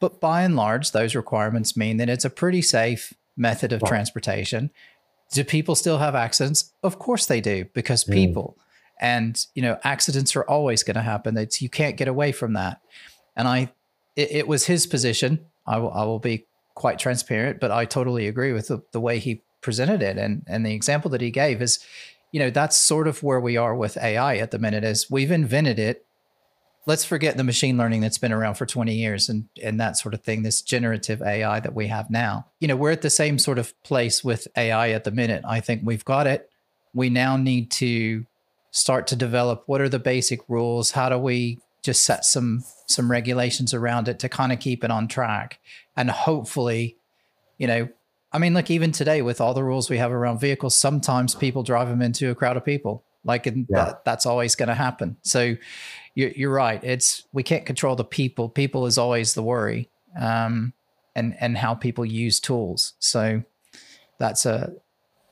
but by and large, those requirements mean that it's a pretty safe method of transportation do people still have accidents? Of course they do, because mm. people. And you know, accidents are always going to happen. It's you can't get away from that. And I, it, it was his position. I will, I will be quite transparent, but I totally agree with the, the way he presented it. And and the example that he gave is, you know, that's sort of where we are with AI at the minute. Is we've invented it let's forget the machine learning that's been around for 20 years and and that sort of thing this generative ai that we have now. You know we're at the same sort of place with ai at the minute. I think we've got it. We now need to start to develop what are the basic rules? How do we just set some some regulations around it to kind of keep it on track? And hopefully you know i mean look even today with all the rules we have around vehicles sometimes people drive them into a crowd of people like yeah. that, that's always going to happen so you're, you're right. It's we can't control the people. People is always the worry, um, and and how people use tools. So that's a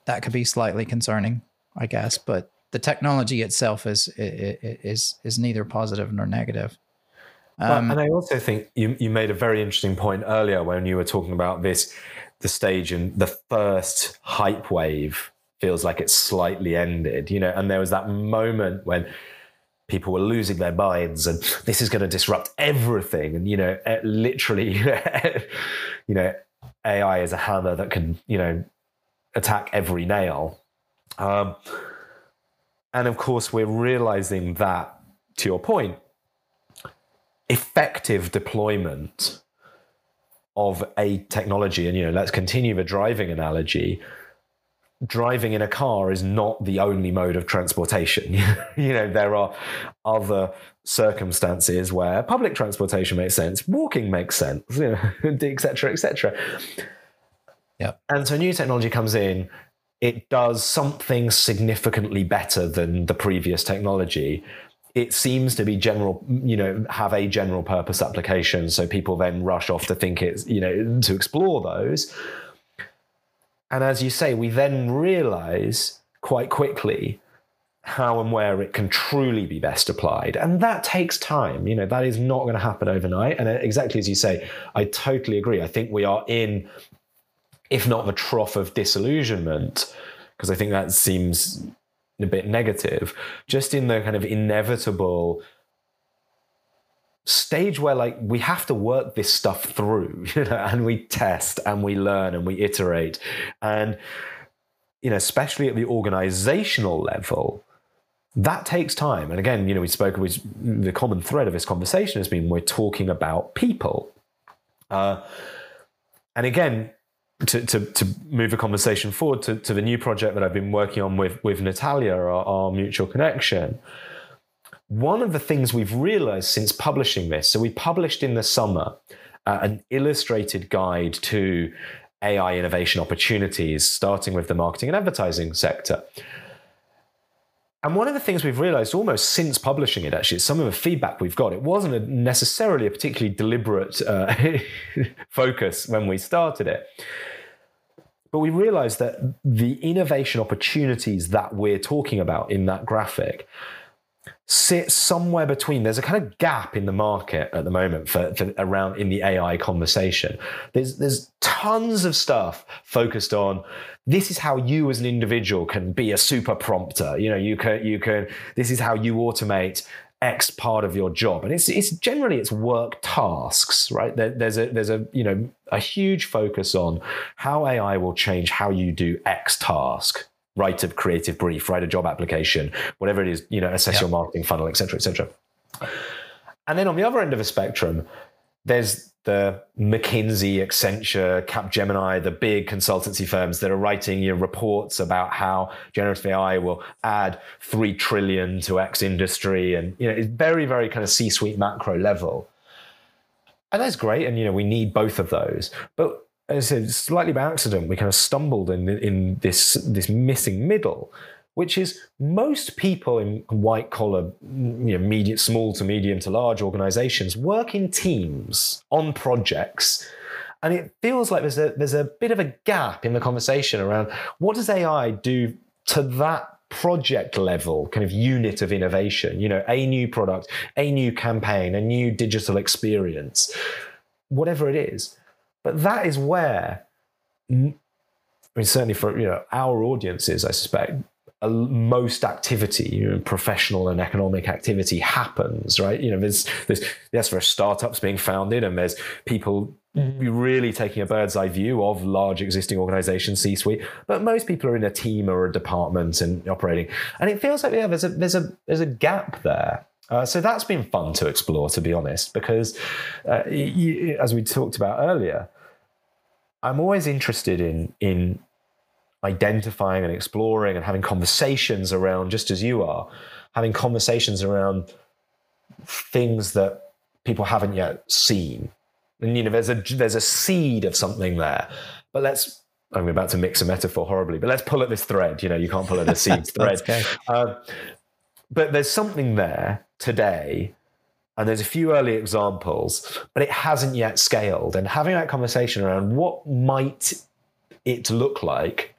that could be slightly concerning, I guess. But the technology itself is is is neither positive nor negative. Um, and I also think you you made a very interesting point earlier when you were talking about this the stage and the first hype wave feels like it's slightly ended, you know, and there was that moment when people were losing their minds and this is going to disrupt everything. And you know eh, literally you know ai is a hammer that can you know attack every nail. Um, and of course we're realizing that to your point effective deployment of a technology and you know let's continue the driving analogy driving in a car is not the only mode of transportation. you know, there are other circumstances where public transportation makes sense, walking makes sense, you know, et cetera, et cetera. Yeah. And so new technology comes in, it does something significantly better than the previous technology. It seems to be general, you know, have a general purpose application. So people then rush off to think it's, you know, to explore those. And as you say, we then realize quite quickly how and where it can truly be best applied. And that takes time. You know, that is not going to happen overnight. And uh, exactly as you say, I totally agree. I think we are in, if not the trough of disillusionment, because I think that seems a bit negative, just in the kind of inevitable stage where like we have to work this stuff through you know and we test and we learn and we iterate. And you know especially at the organizational level that takes time. And again you know we spoke with the common thread of this conversation has been we're talking about people. Uh, and again to, to, to move the conversation forward to, to the new project that I've been working on with, with Natalia, our, our mutual connection, one of the things we've realized since publishing this, so we published in the summer uh, an illustrated guide to AI innovation opportunities, starting with the marketing and advertising sector. And one of the things we've realized almost since publishing it, actually, some of the feedback we've got, it wasn't a necessarily a particularly deliberate uh, focus when we started it. But we realized that the innovation opportunities that we're talking about in that graphic sit somewhere between there's a kind of gap in the market at the moment for, for, around in the AI conversation. There's there's tons of stuff focused on this is how you as an individual can be a super prompter. You know, you can you can this is how you automate X part of your job, and it's it's generally it's work tasks, right? There, there's a there's a you know a huge focus on how AI will change how you do X task, write a creative brief, write a job application, whatever it is, you know, assess your marketing funnel, etc., etc. And then on the other end of the spectrum, there's the McKinsey, Accenture, Capgemini, the big consultancy firms that are writing you know, reports about how generative AI will add three trillion to X industry, and you know it's very, very kind of C-suite macro level, and that's great. And you know we need both of those, but as I said, slightly by accident, we kind of stumbled in in this this missing middle, which is most people in white collar, you know, medium, small to medium to large organizations work in teams on projects. And it feels like there's a there's a bit of a gap in the conversation around what does AI do to that project level kind of unit of innovation, you know, a new product, a new campaign, a new digital experience, whatever it is. But that is where I mean, certainly for you know our audiences, I suspect most activity, you know, professional and economic activity happens, right? You know, there's, there's, yes, there are startups being founded and there's people mm-hmm. really taking a bird's eye view of large existing organizations, C-suite, but most people are in a team or a department and operating. And it feels like, yeah, there's a, there's a, there's a gap there. Uh, so that's been fun to explore, to be honest, because uh, you, as we talked about earlier, I'm always interested in in identifying and exploring and having conversations around, just as you are, having conversations around things that people haven't yet seen. And you know, there's a there's a seed of something there. But let's I'm about to mix a metaphor horribly, but let's pull at this thread. You know, you can't pull at a seed thread. okay. uh, but there's something there today and there's a few early examples, but it hasn't yet scaled. And having that conversation around what might it look like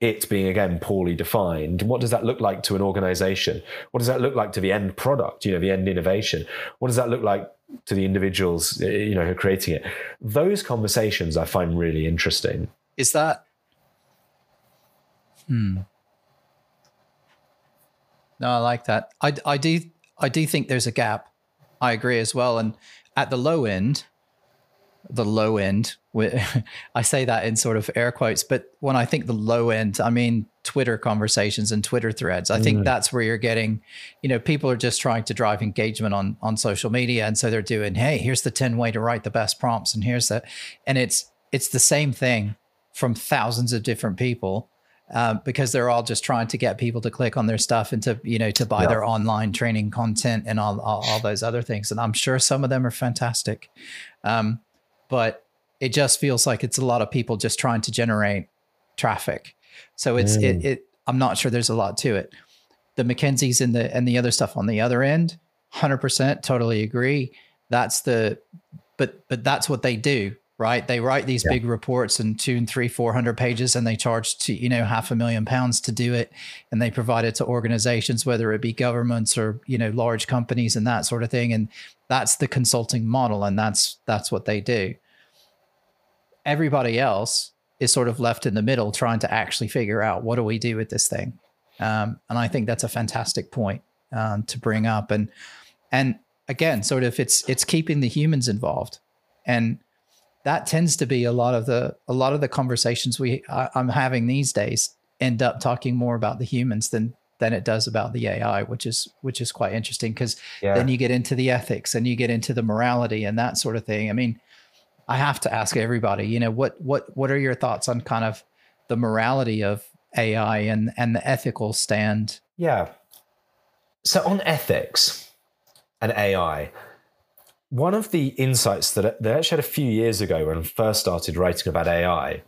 it being again poorly defined what does that look like to an organization? What does that look like to the end product you know the end innovation? What does that look like to the individuals eh, you know who are creating it? Those conversations i find really interesting. Is that hmm. No i like that. I i do i do think there's a gap i agree as well and at the low end the low end. I say that in sort of air quotes, but when I think the low end, I mean Twitter conversations and Twitter threads. I think mm. that's where you're getting, you know, people are just trying to drive engagement on on social media, and so they're doing, hey, here's the ten way to write the best prompts, and here's that, and it's it's the same thing from thousands of different people. Um, because they're all just trying to get people to click on their stuff and to you know to buy yeah. their online training content and all, all, all those other things and i'm sure some of them are fantastic um, but it just feels like it's a lot of people just trying to generate traffic. So it's mm. it, it I'm not sure there's a lot to it. The McKinsey's and the and the other stuff on the other end, 100% totally agree. That's the but but that's what they do, right? They write these yeah. big reports and two and three, four hundred pages, and they charge to you know half a million pounds to do it, and they provide it to organizations, whether it be governments or you know large companies and that sort of thing. And that's the consulting model, and that's that's what they do everybody else is sort of left in the middle trying to actually figure out what do we do with this thing. Um, and I think that's a fantastic point um, to bring up. And and again, sort of it's it's keeping the humans involved, and that tends to be a lot of the a lot of the conversations we I, I'm having these days end up talking more about the humans than than it does about the AI, which is which is quite interesting because yeah. then you get into the ethics and you get into the morality and that sort of thing. I mean, I have to ask everybody, you know, what what what are your thoughts on kind of the morality of AI and and the ethical stand? Yeah. So on ethics and AI, one of the insights that, that I actually had a few years ago when I first started writing about AI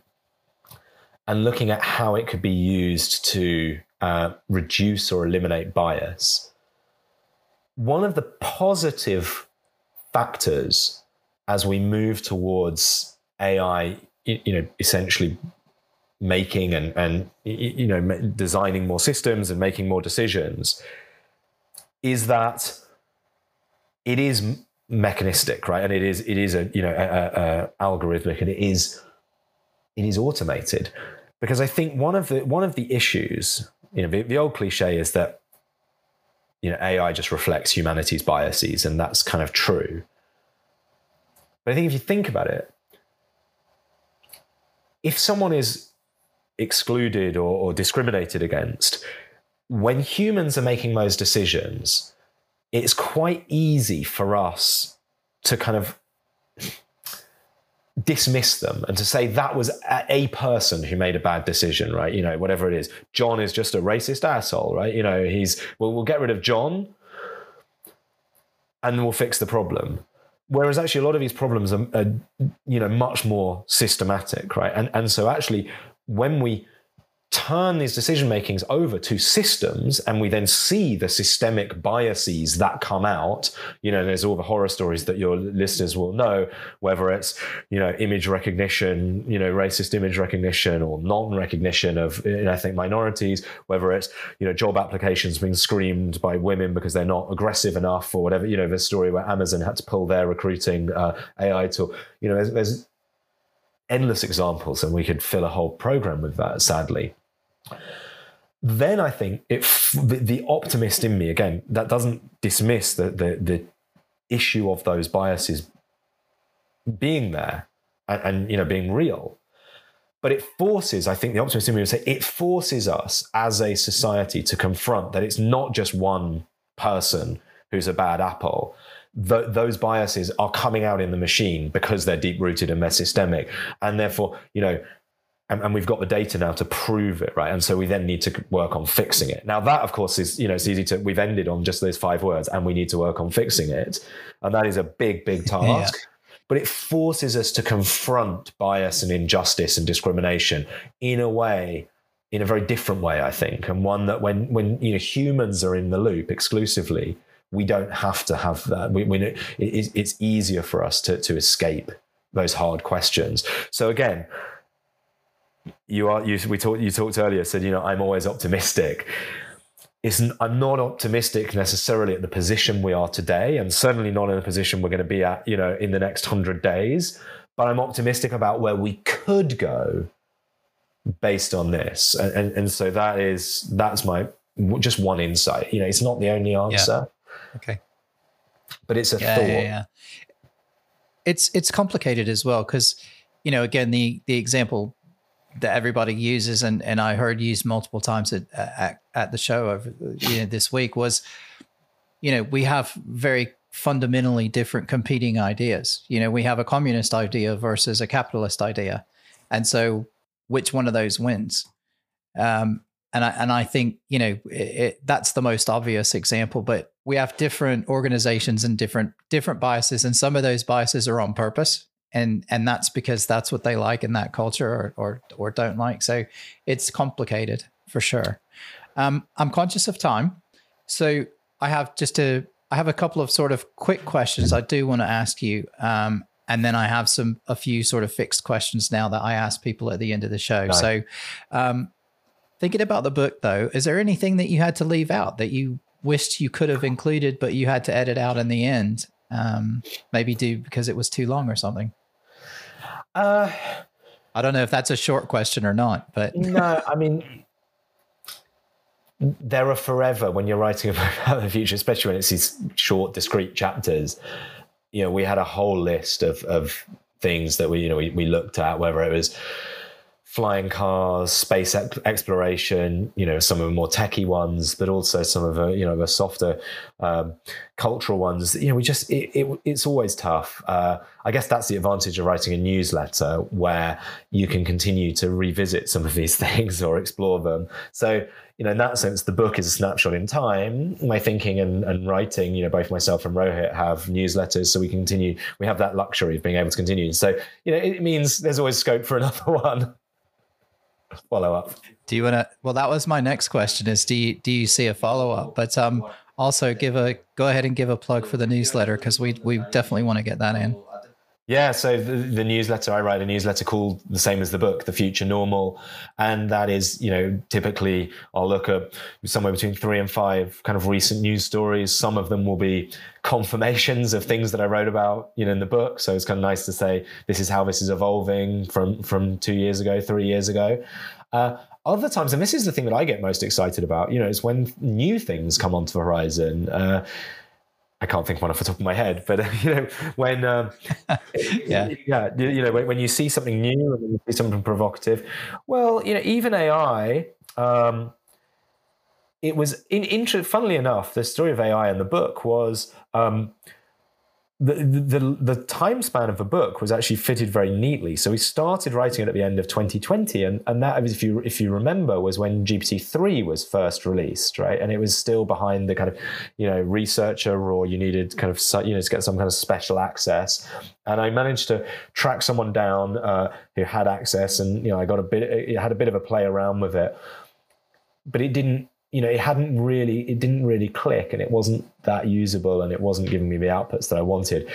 and looking at how it could be used to uh, reduce or eliminate bias, one of the positive factors as we move towards AI, you know, essentially making and and you know designing more systems and making more decisions, is that it is mechanistic, right? And it is it is a you know a, a, algorithmic, and it is it is automated. Because I think one of the one of the issues, you know, the, the old cliche is that you know AI just reflects humanity's biases, and that's kind of true. But I think if you think about it, if someone is excluded or, or discriminated against, when humans are making those decisions, it's quite easy for us to kind of dismiss them and to say that was a person who made a bad decision, right? You know, whatever it is. John is just a racist asshole, right? You know, he's, well, we'll get rid of John and we'll fix the problem. Whereas actually, a lot of these problems are, are you know, much more systematic, right? And, and so actually, when we turn these decision makings over to systems and we then see the systemic biases that come out. You know there's all the horror stories that your listeners will know whether it's you know image recognition you know racist image recognition or non-recognition of ethnic minorities whether it's you know job applications being screamed by women because they're not aggressive enough or whatever. You know the story where amazon had to pull their recruiting uh, ai tool. You know there's, there's endless examples and we could fill a whole program with that sadly then I think it, the, the, optimist in me again that doesn't dismiss the, the, the issue of those biases being there and, and, you know being real, but it forces I think the optimist in me would say it forces us as a society to confront that it's not just one person who's a bad apple. Th- those biases are coming out in the machine because they're deep rooted and they're systemic, and therefore you know and, and, we've got the data now to prove it, right? And so we then need to work on fixing it. Now that, of course, is you know it's easy to. We've ended on just those five words, and we need to work on fixing it, and that is a big, big task. Yeah. But it forces us to confront bias and injustice and discrimination in a way, in a very different way, I think, and one that when when you know humans are in the loop exclusively, we don't have to have that. We, we it, it's easier for us to to escape those hard questions. So again you are you we talked you talked earlier said you know I'm always optimistic. It's, I'm not optimistic necessarily at the position we are today, and certainly not in the position we're going to be at, you know, in the next hundred days. But I'm optimistic about where we could go based on this, and, and, and so that is that's my just one insight. You know, it's not the only answer. Okay, but it's a yeah, thought. Yeah, yeah. It's it's complicated as well because you know again the the example that everybody uses and, and I heard used multiple times at, at, at the show over you know, this week was, you know, we have very fundamentally different competing ideas. You know, we have a communist idea versus a capitalist idea. And so which one of those wins? Um, and I, and I think, you know, it, it, that's the most obvious example, but we have different organizations and different, different biases. And some of those biases are on purpose and and that's because that's what they like in that culture or or, or don't like. So it's complicated for sure. Um, I'm conscious of time, so I have just a I have a couple of sort of quick questions I do want to ask you, um, and then I have some a few sort of fixed questions now that I ask people at the end of the show. Right. So, um, thinking about the book though, is there anything that you had to leave out that you wished you could have included, but you had to edit out in the end? Um, maybe do because it was too long or something. Uh, I don't know if that's a short question or not, but no, I mean, there are forever when you're writing about the future, especially when it's these short, discrete chapters. You know, we had a whole list of of things that we you know we, we looked at, whether it was flying cars, space exploration, you know, some of the more techie ones, but also some of the, you know, the softer um, cultural ones. You know, we just, it, it, it's always tough. Uh, I guess that's the advantage of writing a newsletter where you can continue to revisit some of these things or explore them. So, you know, in that sense, the book is a snapshot in time. My thinking and, and writing, you know, both myself and Rohit have newsletters, so we continue. We have that luxury of being able to continue. So, you know, it means there's always scope for another one. Follow up. Do you want to? Well, that was my next question: is do you do you see a follow up? But um, also give a go ahead and give a plug for the newsletter because we we definitely want to get that in. Yeah, so the, the, newsletter I write a newsletter called the same as the book, The Future Normal, and that is you know typically I'll look at somewhere between three and five kind of recent news stories. Some of them will be confirmations of things that I wrote about you know in the book. So it's kind of nice to say this is how this is evolving from from two years ago, three years ago. Uh, other times, and this is the thing that I get most excited about, you know, is when new things come onto the horizon. Uh, I can't think of one off the top of my head, but you know, when um, yeah, yeah, you know, when, when, you see something new and you see something provocative, well, you know, even AI. Um, it was in, in funnily enough, the story of AI in the book was um, the, the the time span of the book was actually fitted very neatly. So we started writing it at the end of 2020, and and that if you if you remember was when GPT three was first released, right? And it was still behind the kind of you know researcher or you needed kind of you know to get some kind of special access. And I managed to track someone down uh, who had access, and you know I got a bit it had a bit of a play around with it, but it didn't you know, it hadn't really, it didn't really click and it wasn't that usable and it wasn't giving me the outputs that I wanted.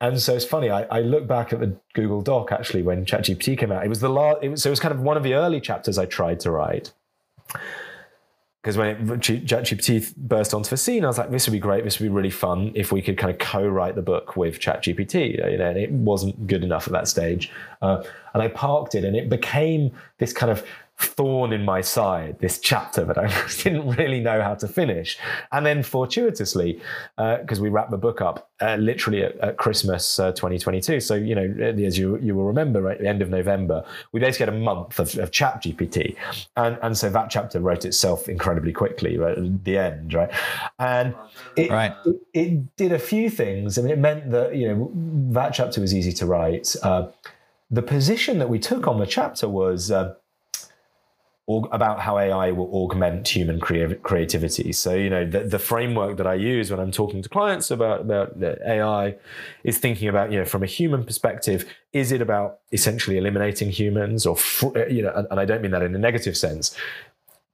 And so it's funny. I, I look back at the Google Doc actually when ChatGPT came out. It was the last. It was, so it was kind of one of the early chapters I tried to write. Because when ChatGPT burst onto the scene, I was like, "This would be great. This would be really fun if we could kind of co-write the book with ChatGPT." You know, and it wasn't good enough at that stage, uh, and I parked it, and it became this kind of thorn in my side, this chapter that I didn't really know how to finish. And then fortuitously, because uh, we wrapped the book up uh, literally at, at Christmas uh, 2022. So, you know, as you, you will remember, right at the end of November, we basically had a month of, of ChatGPT. And, and so that chapter wrote itself incredibly quickly right at the end, right? And it, right. it, it did a few things. I mean, it meant that, you know, that chapter was easy to write. Uh, the position that we took on the chapter was uh, about how AI will augment human creativity. So, you know, the, the, framework that I use when I'm talking to clients about, about AI is thinking about, you know, from a human perspective, is it about essentially eliminating humans or, you know, and, and I don't mean that in a negative sense,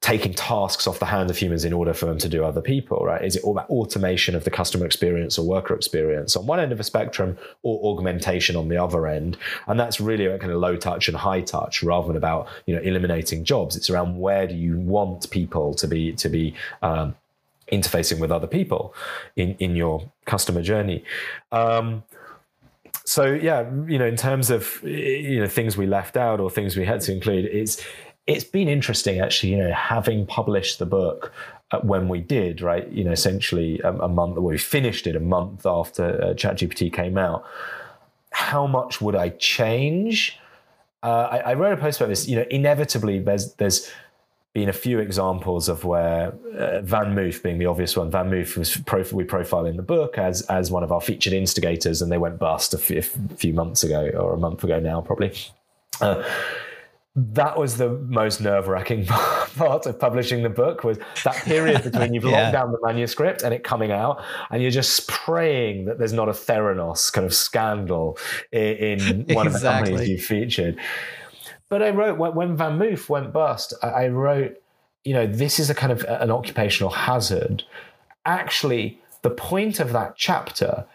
taking tasks off the hands of humans in order for them to do other people, right? Is it all about automation of the customer experience or worker experience on one end of a spectrum or augmentation on the other end? And that's really a kind of low touch and high touch rather than about, you know, eliminating jobs. It's around where do you want people to be, to be, um, interfacing with other people in, in your customer journey. Um, so yeah, you know, in terms of you know things we left out or things we had to include, it's it's been interesting actually, you know, having published the book uh, when we did, right? You know, essentially a, a month, we finished it a month after uh, ChatGPT came out. How much would I change? Uh, I, I, wrote a post about this. You know, inevitably, there's there's been a few examples of where uh, VanMoof being the obvious one. VanMoof was prof- we profile in the book as as one of our featured instigators, and they went bust a, f- a few months ago or a month ago now, probably. Uh, that was the most nerve-wracking part of publishing the book was that period between you've yeah. locked down the manuscript and it coming out and you're just praying that there's not a theranos kind of scandal in, in one exactly. of the companies you featured but i wrote when VanMoof went bust i wrote you know this is a kind of an occupational hazard actually the point of that chapter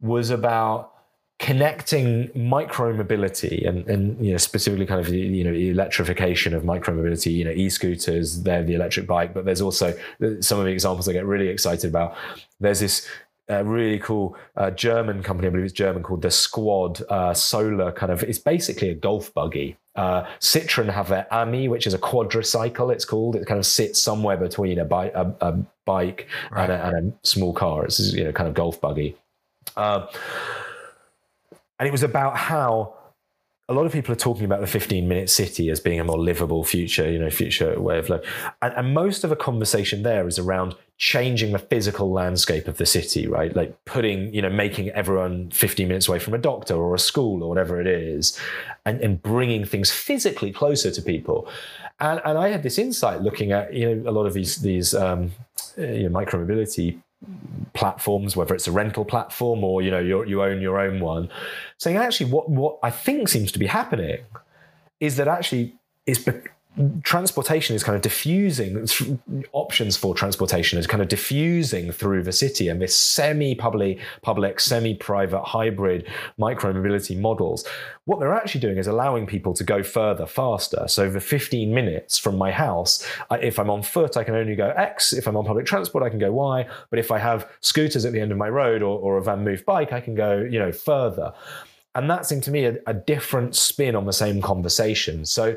was about connecting micromobility and, and you know specifically kind of you know electrification of micromobility you know e-scooters they're the electric bike but there's also some of the examples i get really excited about there's this uh, really cool uh, German company, I believe it's German, called the Squad uh, Solar. Kind of, it's basically a golf buggy. Uh, Citroen have their Ami, which is a quadricycle. It's called. It kind of sits somewhere between a, bi- a, a bike right. and, a, and, a, small car. It's you know kind of golf buggy. Uh, and it was about how a lot of people are talking about the 15 minute city as being a more livable future, you know, future way of life. And, and, most of the conversation there is around changing the physical landscape of the city, right? Like putting, you know, making everyone 15 minutes away from a doctor or a school or whatever it is, and, and bringing things physically closer to people. And, and I had this insight looking at, you know, a lot of these, these um, you know, micromobility platforms, whether it's a rental platform or you know you own your own one, saying actually what what I think seems to be happening is that actually is be- transportation is kind of diffusing options for transportation is kind of diffusing through the city and this semi-public public semi-private hybrid micro-mobility models what they're actually doing is allowing people to go further faster. So the 15 minutes from my house if i'm on foot i can only go x if i'm on public transport i can go y but if i have scooters at the end of my road or, or a VanMoof bike i can go you know further. And that seemed to me a, a different spin on the same conversation. So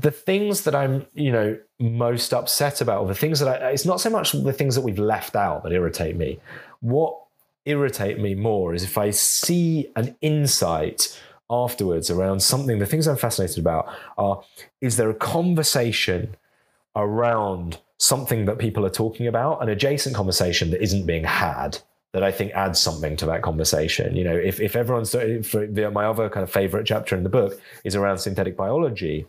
the things that I'm, you know, most upset about, or the things that I, it's not so much the things that we've left out that irritate me. What irritate me more is if I see an insight afterwards around something, the things I'm fascinated about are is there a conversation around something that people are talking about, an adjacent conversation that isn't being had? That I think adds something to that conversation. You know, if, if everyone's for my other kind of favorite chapter in the book is around synthetic biology,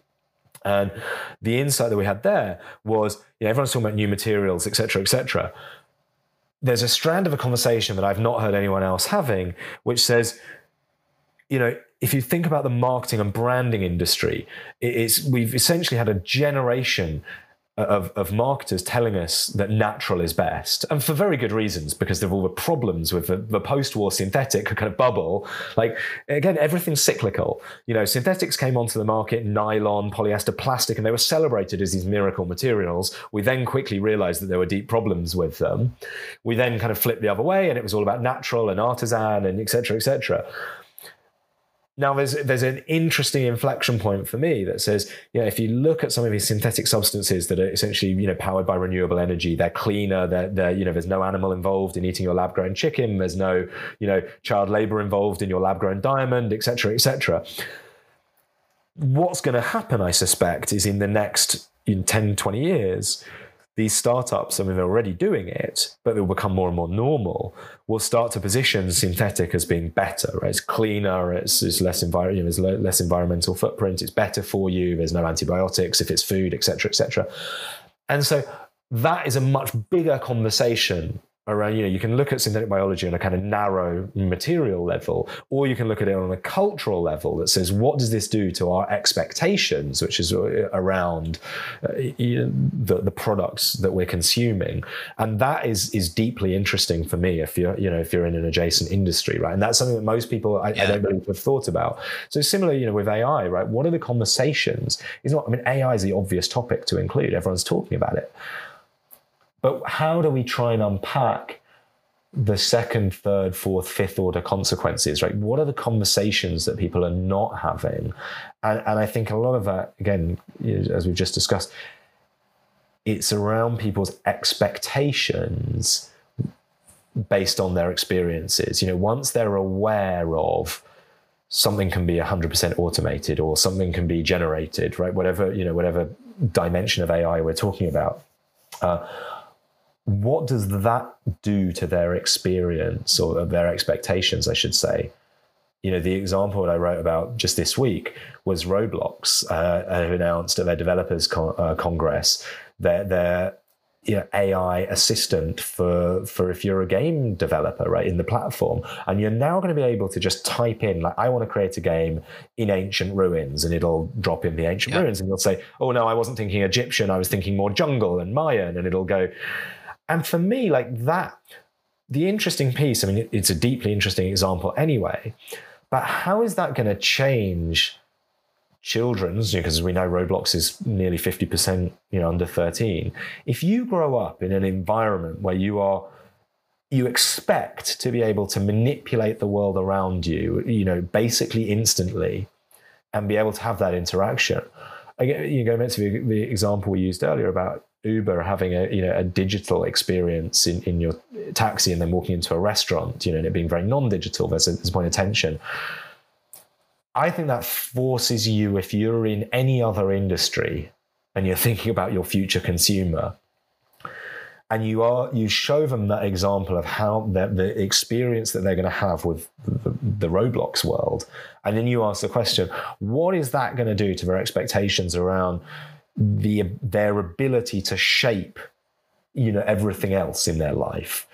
and the insight that we had there was, you know, everyone's talking about new materials, et cetera, et cetera. There's a strand of a conversation that I've not heard anyone else having, which says, you know, if you think about the marketing and branding industry, it's we've essentially had a generation of, of marketers telling us that natural is best, and for very good reasons, because of all the problems with the, the post-war synthetic kind of bubble. Like again, everything's cyclical. You know, synthetics came onto the market, nylon, polyester, plastic, and they were celebrated as these miracle materials. We then quickly realized that there were deep problems with them. We then kind of flipped the other way, and it was all about natural and artisan and etc. etc. Now, there's there's an interesting inflection point for me that says, you know, if you look at some of these synthetic substances that are essentially, you know, powered by renewable energy, they're cleaner, they're, they're you know, there's no animal involved in eating your lab grown chicken, there's no, you know, child labor involved in your lab grown diamond, et cetera, et cetera. What's going to happen, I suspect, is in the next in 10, 20 years, these startups, mean, they're already doing it, but they'll become more and more normal, will start to position synthetic as being better. Right? It's cleaner, it's, it's less, envir- you know, less environmental footprint, it's better for you, there's no antibiotics if it's food, etc., etc. And so that is a much bigger conversation around you know you can look at synthetic biology on a kind of narrow material level or you can look at it on a cultural level that says what does this do to our expectations which is uh, around uh, the, the products that we're consuming. And that is is deeply interesting for me if you're you know if you're in an adjacent industry right? And that's something that most people I, yeah. I don't believe have thought about. So similar you know with AI right what are the conversations? Is not I mean AI is the obvious topic to include. Everyone's talking about it but how do we try and unpack the second, third, fourth, fifth order consequences, right? What are the conversations that people are not having? And, and I think a lot of that, again, as we've just discussed, it's around people's expectations based on their experiences. You know, once they're aware of something can be 100% automated or something can be generated, right? Whatever, you know, whatever dimension of AI we're talking about. Uh, what does that do to their experience or their expectations, I should say? You know, the example that I wrote about just this week was Roblox uh, announced at their developers con- uh, congress their their you know, AI assistant for for if you're a game developer, right, in the platform, and you're now going to be able to just type in like I want to create a game in ancient ruins, and it'll drop in the ancient yeah. ruins, and you'll say, oh no, I wasn't thinking Egyptian, I was thinking more jungle and Mayan, and it'll go and for me, like that, the interesting piece, I mean, it's a deeply interesting example anyway, but how is that going to change children's, because we know Roblox is nearly 50%, you know, under 13. If you grow up in an environment where you are you expect to be able to manipulate the world around you, you know, basically instantly, and be able to have that interaction. Again, you go back to the, the example we used earlier about Uber having a you know a digital experience in, in your taxi and then walking into a restaurant, you know, and it being very non-digital, there's a, there's point of tension. I think that forces you, if you're in any other industry and you're thinking about your future consumer, and you are you show them that example of how the, the experience that they're going to have with the, the Roblox world, and then you ask the question, what is that going to do to their expectations around the their ability to shape you know everything else in their life.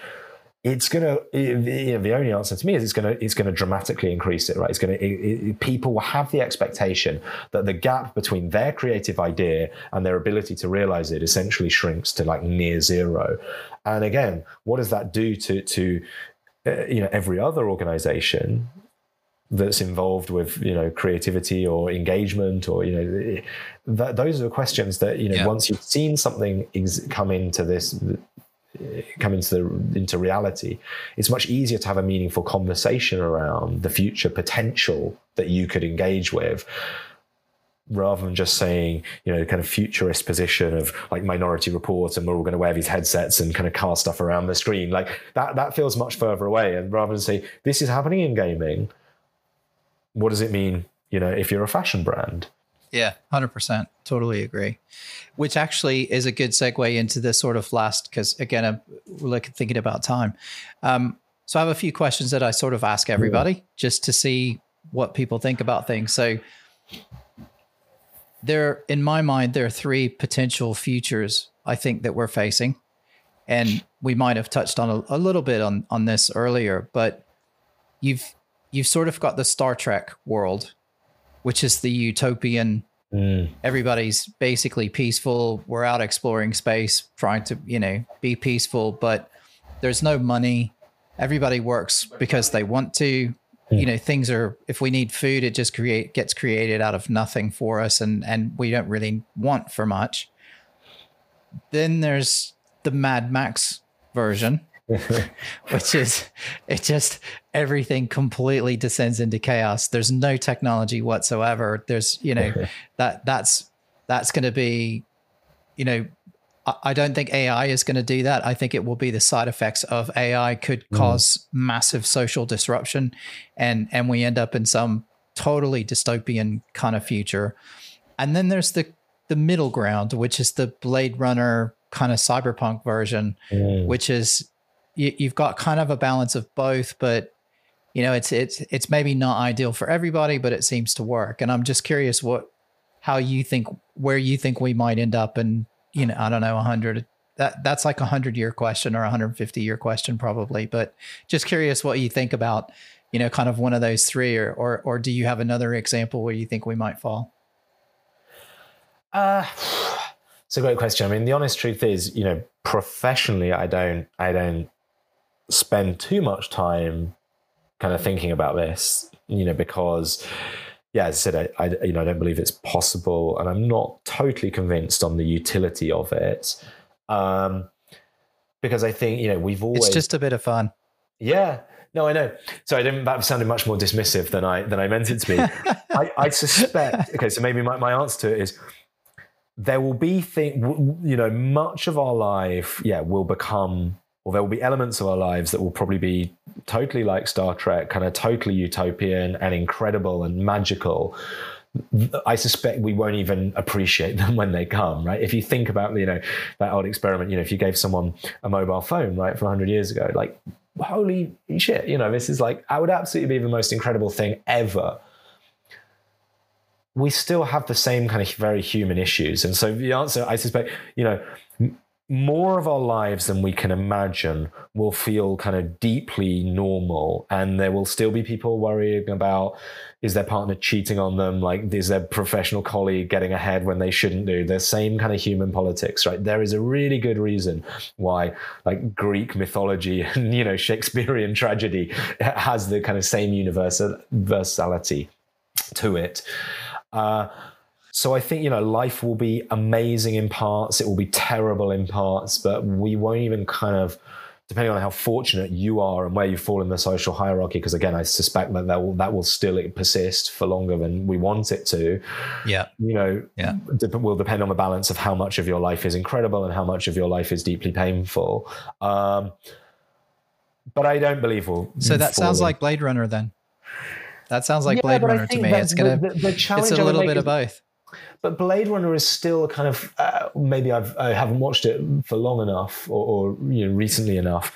It's gonna it, the only answer to me is it's gonna it's gonna dramatically increase it right? It's gonna it, it, people will have the expectation that the gap between their creative idea and their ability to realize it essentially shrinks to like near zero. And again what does that do to to uh, you know every other organization that's involved with you know creativity or engagement or you know that, those are the questions that you know yeah. once you've seen something ex- come into this come into the, into reality, it's much easier to have a meaningful conversation around the future potential that you could engage with rather than just saying, you know, kind of futurist position of like Minority Report and we're all going to wear these headsets and kind of cast stuff around the screen. Like that, that feels much further away. And rather than say, this is happening in gaming, what does it mean, you know, if you're a fashion brand? Yeah, 100%. Totally agree. Which actually is a good segue into this sort of last, because again, I'm like thinking about time. Um, so I have a few questions that I sort of ask everybody yeah. just to see what people think about things. So there, in my mind, there are three potential futures I think that we're facing. And we might have touched on a, a little bit on, on this earlier, but you've you've sort of got the Star Trek world which is the utopian. Mm. Everybody's basically peaceful. We're out exploring space, trying to, you know, be peaceful, but there's no money. Everybody works because they want to. Mm. You know, things are if we need food, it just create gets created out of nothing for us and and we don't really want for much. Then there's the Mad Max version, which is it just everything completely descends into chaos. There's no technology whatsoever. There's you know that that's that's going to be you know I don't think AI is going to do that. I think it will be the side effects of AI could mm. cause mm. massive social disruption, and and we end up in some totally dystopian kind of future. And then there's the the middle ground, which is the Blade Runner kind of cyberpunk version, mm. which is you, you've got kind of a balance of both, but you know, it's it's it's maybe not ideal for everybody, but it seems to work. And I'm just curious what how you think where you think we might end up in, you know, I don't know, 100 that that's like a 100 year question or a 150 year question probably, but just curious what you think about, you know, kind of one of those three or or or do you have another example where you think we might fall? Uh it's a great question. I mean, the honest truth is, you know, professionally I don't I don't spend too much time kind of thinking about this, you know, because yeah, as I said, I, I, you know I don't believe it's possible, and I'm not totally convinced on the utility of it, um, because I think you know we've always it's just a bit of fun. Yeah, no, I know. So I didn't. That sounded much more dismissive than I than I meant it to be. I, I, suspect. Okay, so maybe my, my answer to it is there will be thing. You know, much of our life, yeah, will become or there will be elements of our lives that will probably be totally like Star Trek, kind of totally utopian and incredible and magical. I suspect we won't even appreciate them when they come, right? If you think about, you know, that old experiment, you know, if you gave someone a mobile phone, right, from 100 years ago, like, holy shit, you know, this is like, I would absolutely be the most incredible thing ever. We still have the same kind of very human issues. And so the answer, I suspect, you know, more of our lives than we can imagine will feel kind of deeply normal. And there will still be people worrying about is their partner cheating on them? Like is their professional colleague getting ahead when they shouldn't do? The same kind of human politics right? There is a really good reason why like greek mythology and you know shakespearean tragedy has the kind of same universality to it. Uh, so I think, you know, life will be amazing in parts, it will be terrible in parts, but we won't even kind of, depending on how fortunate you are and where you fall in the social hierarchy, because again, I suspect that that will, that will still persist for longer than we want it to. Yeah. You know, yeah. Will depend on the balance of how much of your life is incredible and how much of your life is deeply painful. Um, but I don't believe we'll. So that sounds like Blade Runner then. That sounds like yeah, Blade Runner to me. It's gonna. The, the, the it's a little bit of both. But Blade Runner is still kind of uh, maybe I've I haven't watched it for long enough or, or you know recently enough.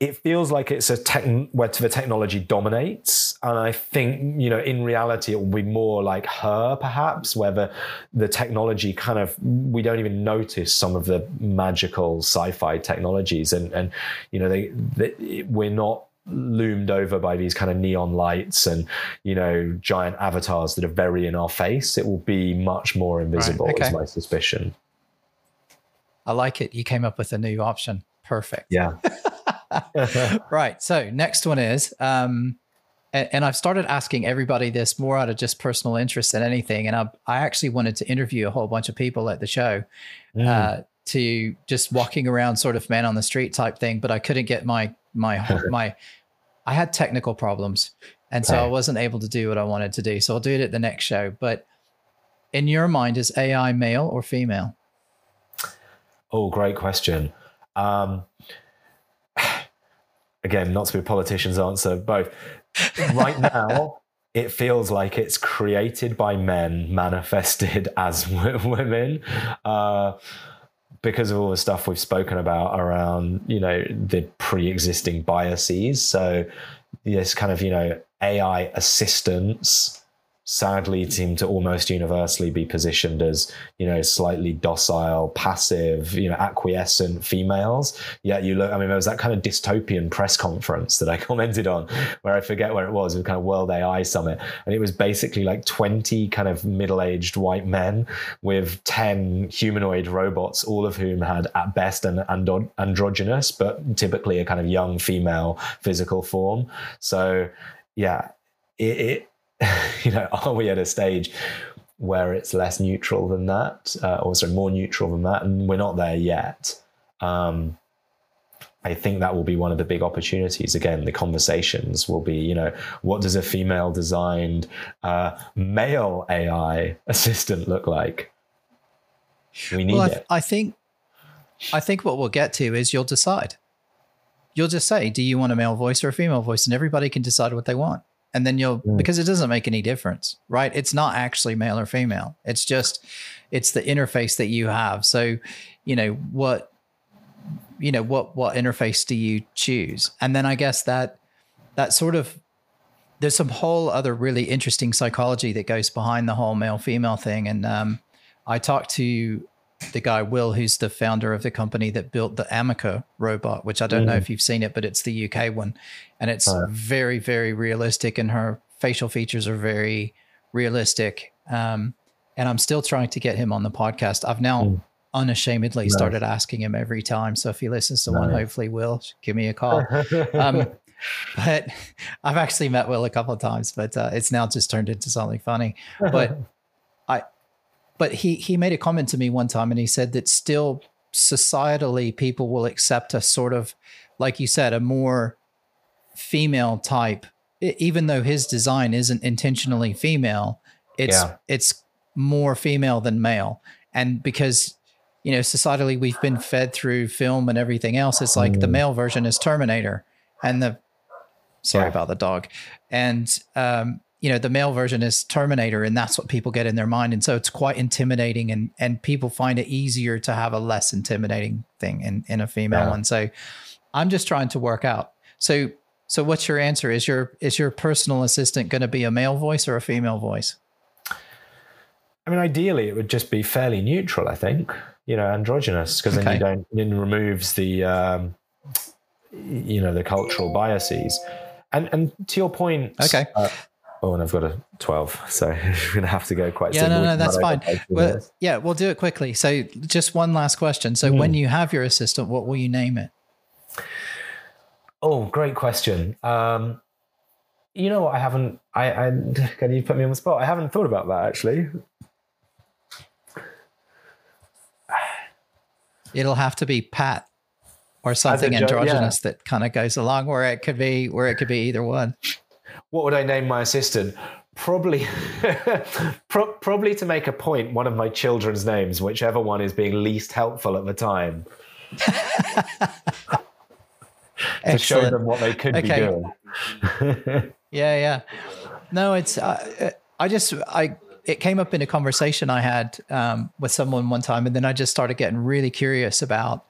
it feels like it's a tech where the technology dominates and i think you know in reality it will be more like her perhaps where the, the technology kind of we don't even notice some of the magical sci-fi technologies and and you know they, they we're not loomed over by these kind of neon lights and you know giant avatars that are very in our face it will be much more invisible right, okay. is my suspicion i like it you came up with a new option perfect yeah right. So next one is, um, and, and, I've started asking everybody this more out of just personal interest than anything. And I, I actually wanted to interview a whole bunch of people at the show mm. uh, to just walking around, sort of man on the street type thing. But I couldn't get my my my. I had technical problems, and so I wasn't able to do what I wanted to do. So I'll do it at the next show. But in your mind, is AI male or female? Oh, great question. Um, again, not to be a politician's answer, both. Right now, it feels like it's created by men, manifested as women. Uh, because of all the stuff we've spoken about around, you know, the pre-existing biases. So this kind of, you know, AI assistance sadly seem to almost universally be positioned as you know slightly docile passive you know acquiescent females. Yet you look i mean there was that kind of dystopian press conference that i commented on where i forget where it was it was kind of world ai summit. And it was basically like 20 kind of middle-aged white men with 10 humanoid robots all of whom had at best an androgynous but typically a kind of young female physical form. So yeah it, it you know, are we at a stage where it's less neutral than that, uh, or sorry, more neutral than that? And we're not there yet. Um, I think that will be one of the big opportunities. Again, the conversations will be, you know, what does a female designed uh, male AI assistant look like? We need well, I, it. I think, I think what we'll get to is you'll decide. You'll just say, do you want a male voice or a female voice? And everybody can decide what they want and then you'll mm. because it doesn't make any difference right? It's not actually male or female. It's just it's the interface that you have. So you know what you know what what interface do you choose? And then i guess that that sort of there's some whole other really interesting psychology that goes behind the whole male female thing. And um, i talked to the guy Will, who's the founder of the company that built the Ameca robot, which I don't mm. know if you've seen it, but it's the UK one, and it's very very realistic, and her facial features are very realistic. Um, and I'm still trying to get him on the podcast. I've now mm. unashamedly nice. started asking him every time. So if he listens to nice. one, hopefully Will give me a call. um, but I've actually met Will a couple of times, but uh, it's now just turned into something funny. But but he he made a comment to me one time and he said that still societally people will accept a sort of like you said a more female type even though his design isn't intentionally female it's yeah. it's more female than male and because you know societally we've been fed through film and everything else it's like mm. the male version is terminator and the sorry yeah. about the dog and um you know the male version is terminator and that's what people get in their mind. And so it's quite intimidating and and people find it easier to have a less intimidating thing in in a female yeah. one. So i'm just trying to work out. So so what's your answer? Is your is your personal assistant going to be a male voice or a female voice? I mean ideally it would just be fairly neutral i think you know androgynous because okay. then you don't then removes the um you know the cultural biases. And and to your point okay. uh, Oh, and I've got a 12, so we're going to have to go quite Yeah, no, no, that's fine. Well, yeah, we'll do it quickly. So, just one last question. So, mm. when you have your assistant, what will you name it? Oh, great question. Um, you know what? I haven't. I, I can you put me on the spot? I haven't thought about that actually. It'll have to be Pat or something androgynous yeah. that kind of goes along where it could be where it could be either one what would I name my assistant? Probably, pro- probably to make a point, one of my children's names, whichever one is being least helpful at the time. to show them what they could okay. be doing. yeah, yeah. No, it's uh, I just I it came up in a conversation I had um, with someone one time, and then I just started getting really curious about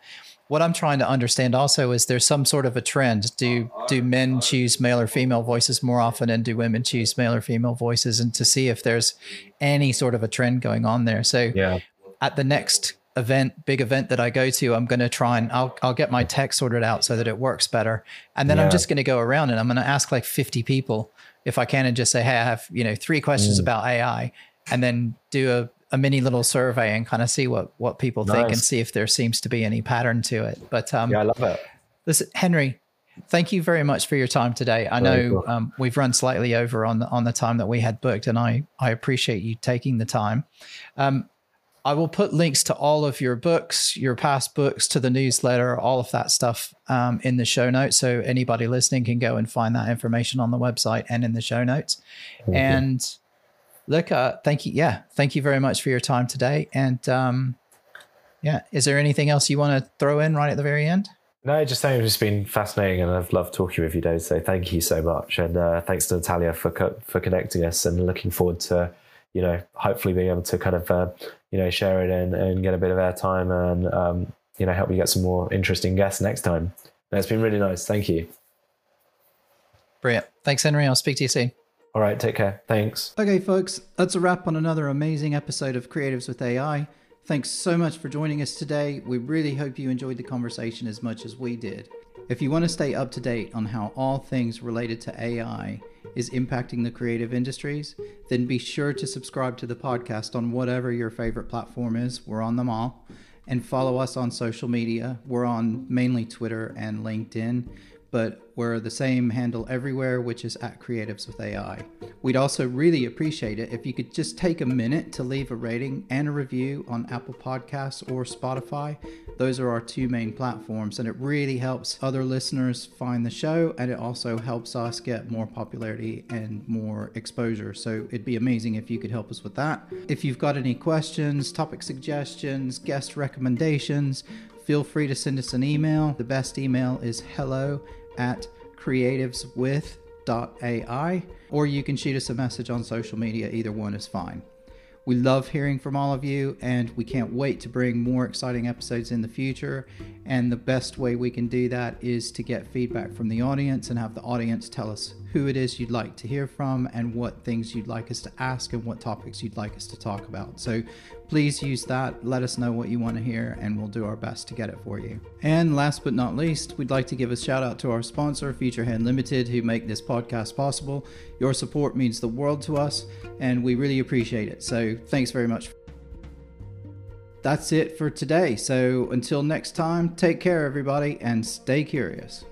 what I'm trying to understand also is there's some sort of a trend. Do do men choose male or female voices more often, and do women choose male or female voices? And to see if there's any sort of a trend going on there. So Yeah. at the next event, big event that I go to, I'm going to try and I'll I'll get my tech sorted out so that it works better, and then I'm just going to go around and I'm going to ask like 50 people if I can, and just say, hey, I have you know three questions Mm. about AI, and then do a a mini little survey and kind of see what what people think and see if there seems to be any pattern to it. But um, Yeah, I love it. Listen, Henry, thank you very much for your time today. I Very know um, we've run slightly over on the, on the time that we had booked, and I I appreciate you taking the time. Um, I will put links to all of your books, your past books, to the newsletter, all of that stuff um, in the show notes, so anybody listening can go and find that information on the website and in the show notes. And look, uh, thank you. Yeah, thank you very much for your time today. And um, yeah, is there anything else you want to throw in right at the very end? No, just saying it's been fascinating, and I've loved talking with you, Dave. So thank you so much, and uh, thanks to Natalia for co- for connecting us, and looking forward to you know hopefully being able to kind of uh, you know share it and, and get a bit of airtime, and um, you know help you get some more interesting guests next time. No, it's been really nice. Thank you. Brilliant. Thanks, Henry. I'll speak to you soon. All right, take care. Thanks. Okay, folks, that's a wrap on another amazing episode of Creatives with AI. Thanks so much for joining us today. We really hope you enjoyed the conversation as much as we did. If you want to stay up to date on how all things related to AI is impacting the creative industries, then be sure to subscribe to the podcast on whatever your favorite platform is. We're on them all. And follow us on social media. We're on mainly Twitter and LinkedIn but we're the same handle everywhere, which is at Creatives with AI. We'd also really appreciate it if you could just take a minute to leave a rating and a review on Apple Podcasts or Spotify. Those are our two main platforms, and it really helps other listeners find the show, and it also helps us get more popularity and more exposure. So it'd be amazing if you could help us with that. If you've got any questions, topic suggestions, guest recommendations, feel free to send us an email. The best email is hello at creativeswith.ai, or you can shoot us a message on social media. Either one is fine. We love hearing from all of you, and we can't wait to bring more exciting episodes in the future. And the best way we can do that is to get feedback from the audience and have the audience tell us who it is you'd like to hear from and what things you'd like us to ask and what topics you'd like us to talk about. So please use that. Let us know what you want to hear, and we'll do our best to get it for you. And last but not least, we'd like to give a shout out to our sponsor, Futurehead Limited, who make this podcast possible. Your support means the world to us, and we really appreciate it. So thanks very much. That's it for today. So until next time, take care, everybody, and stay curious.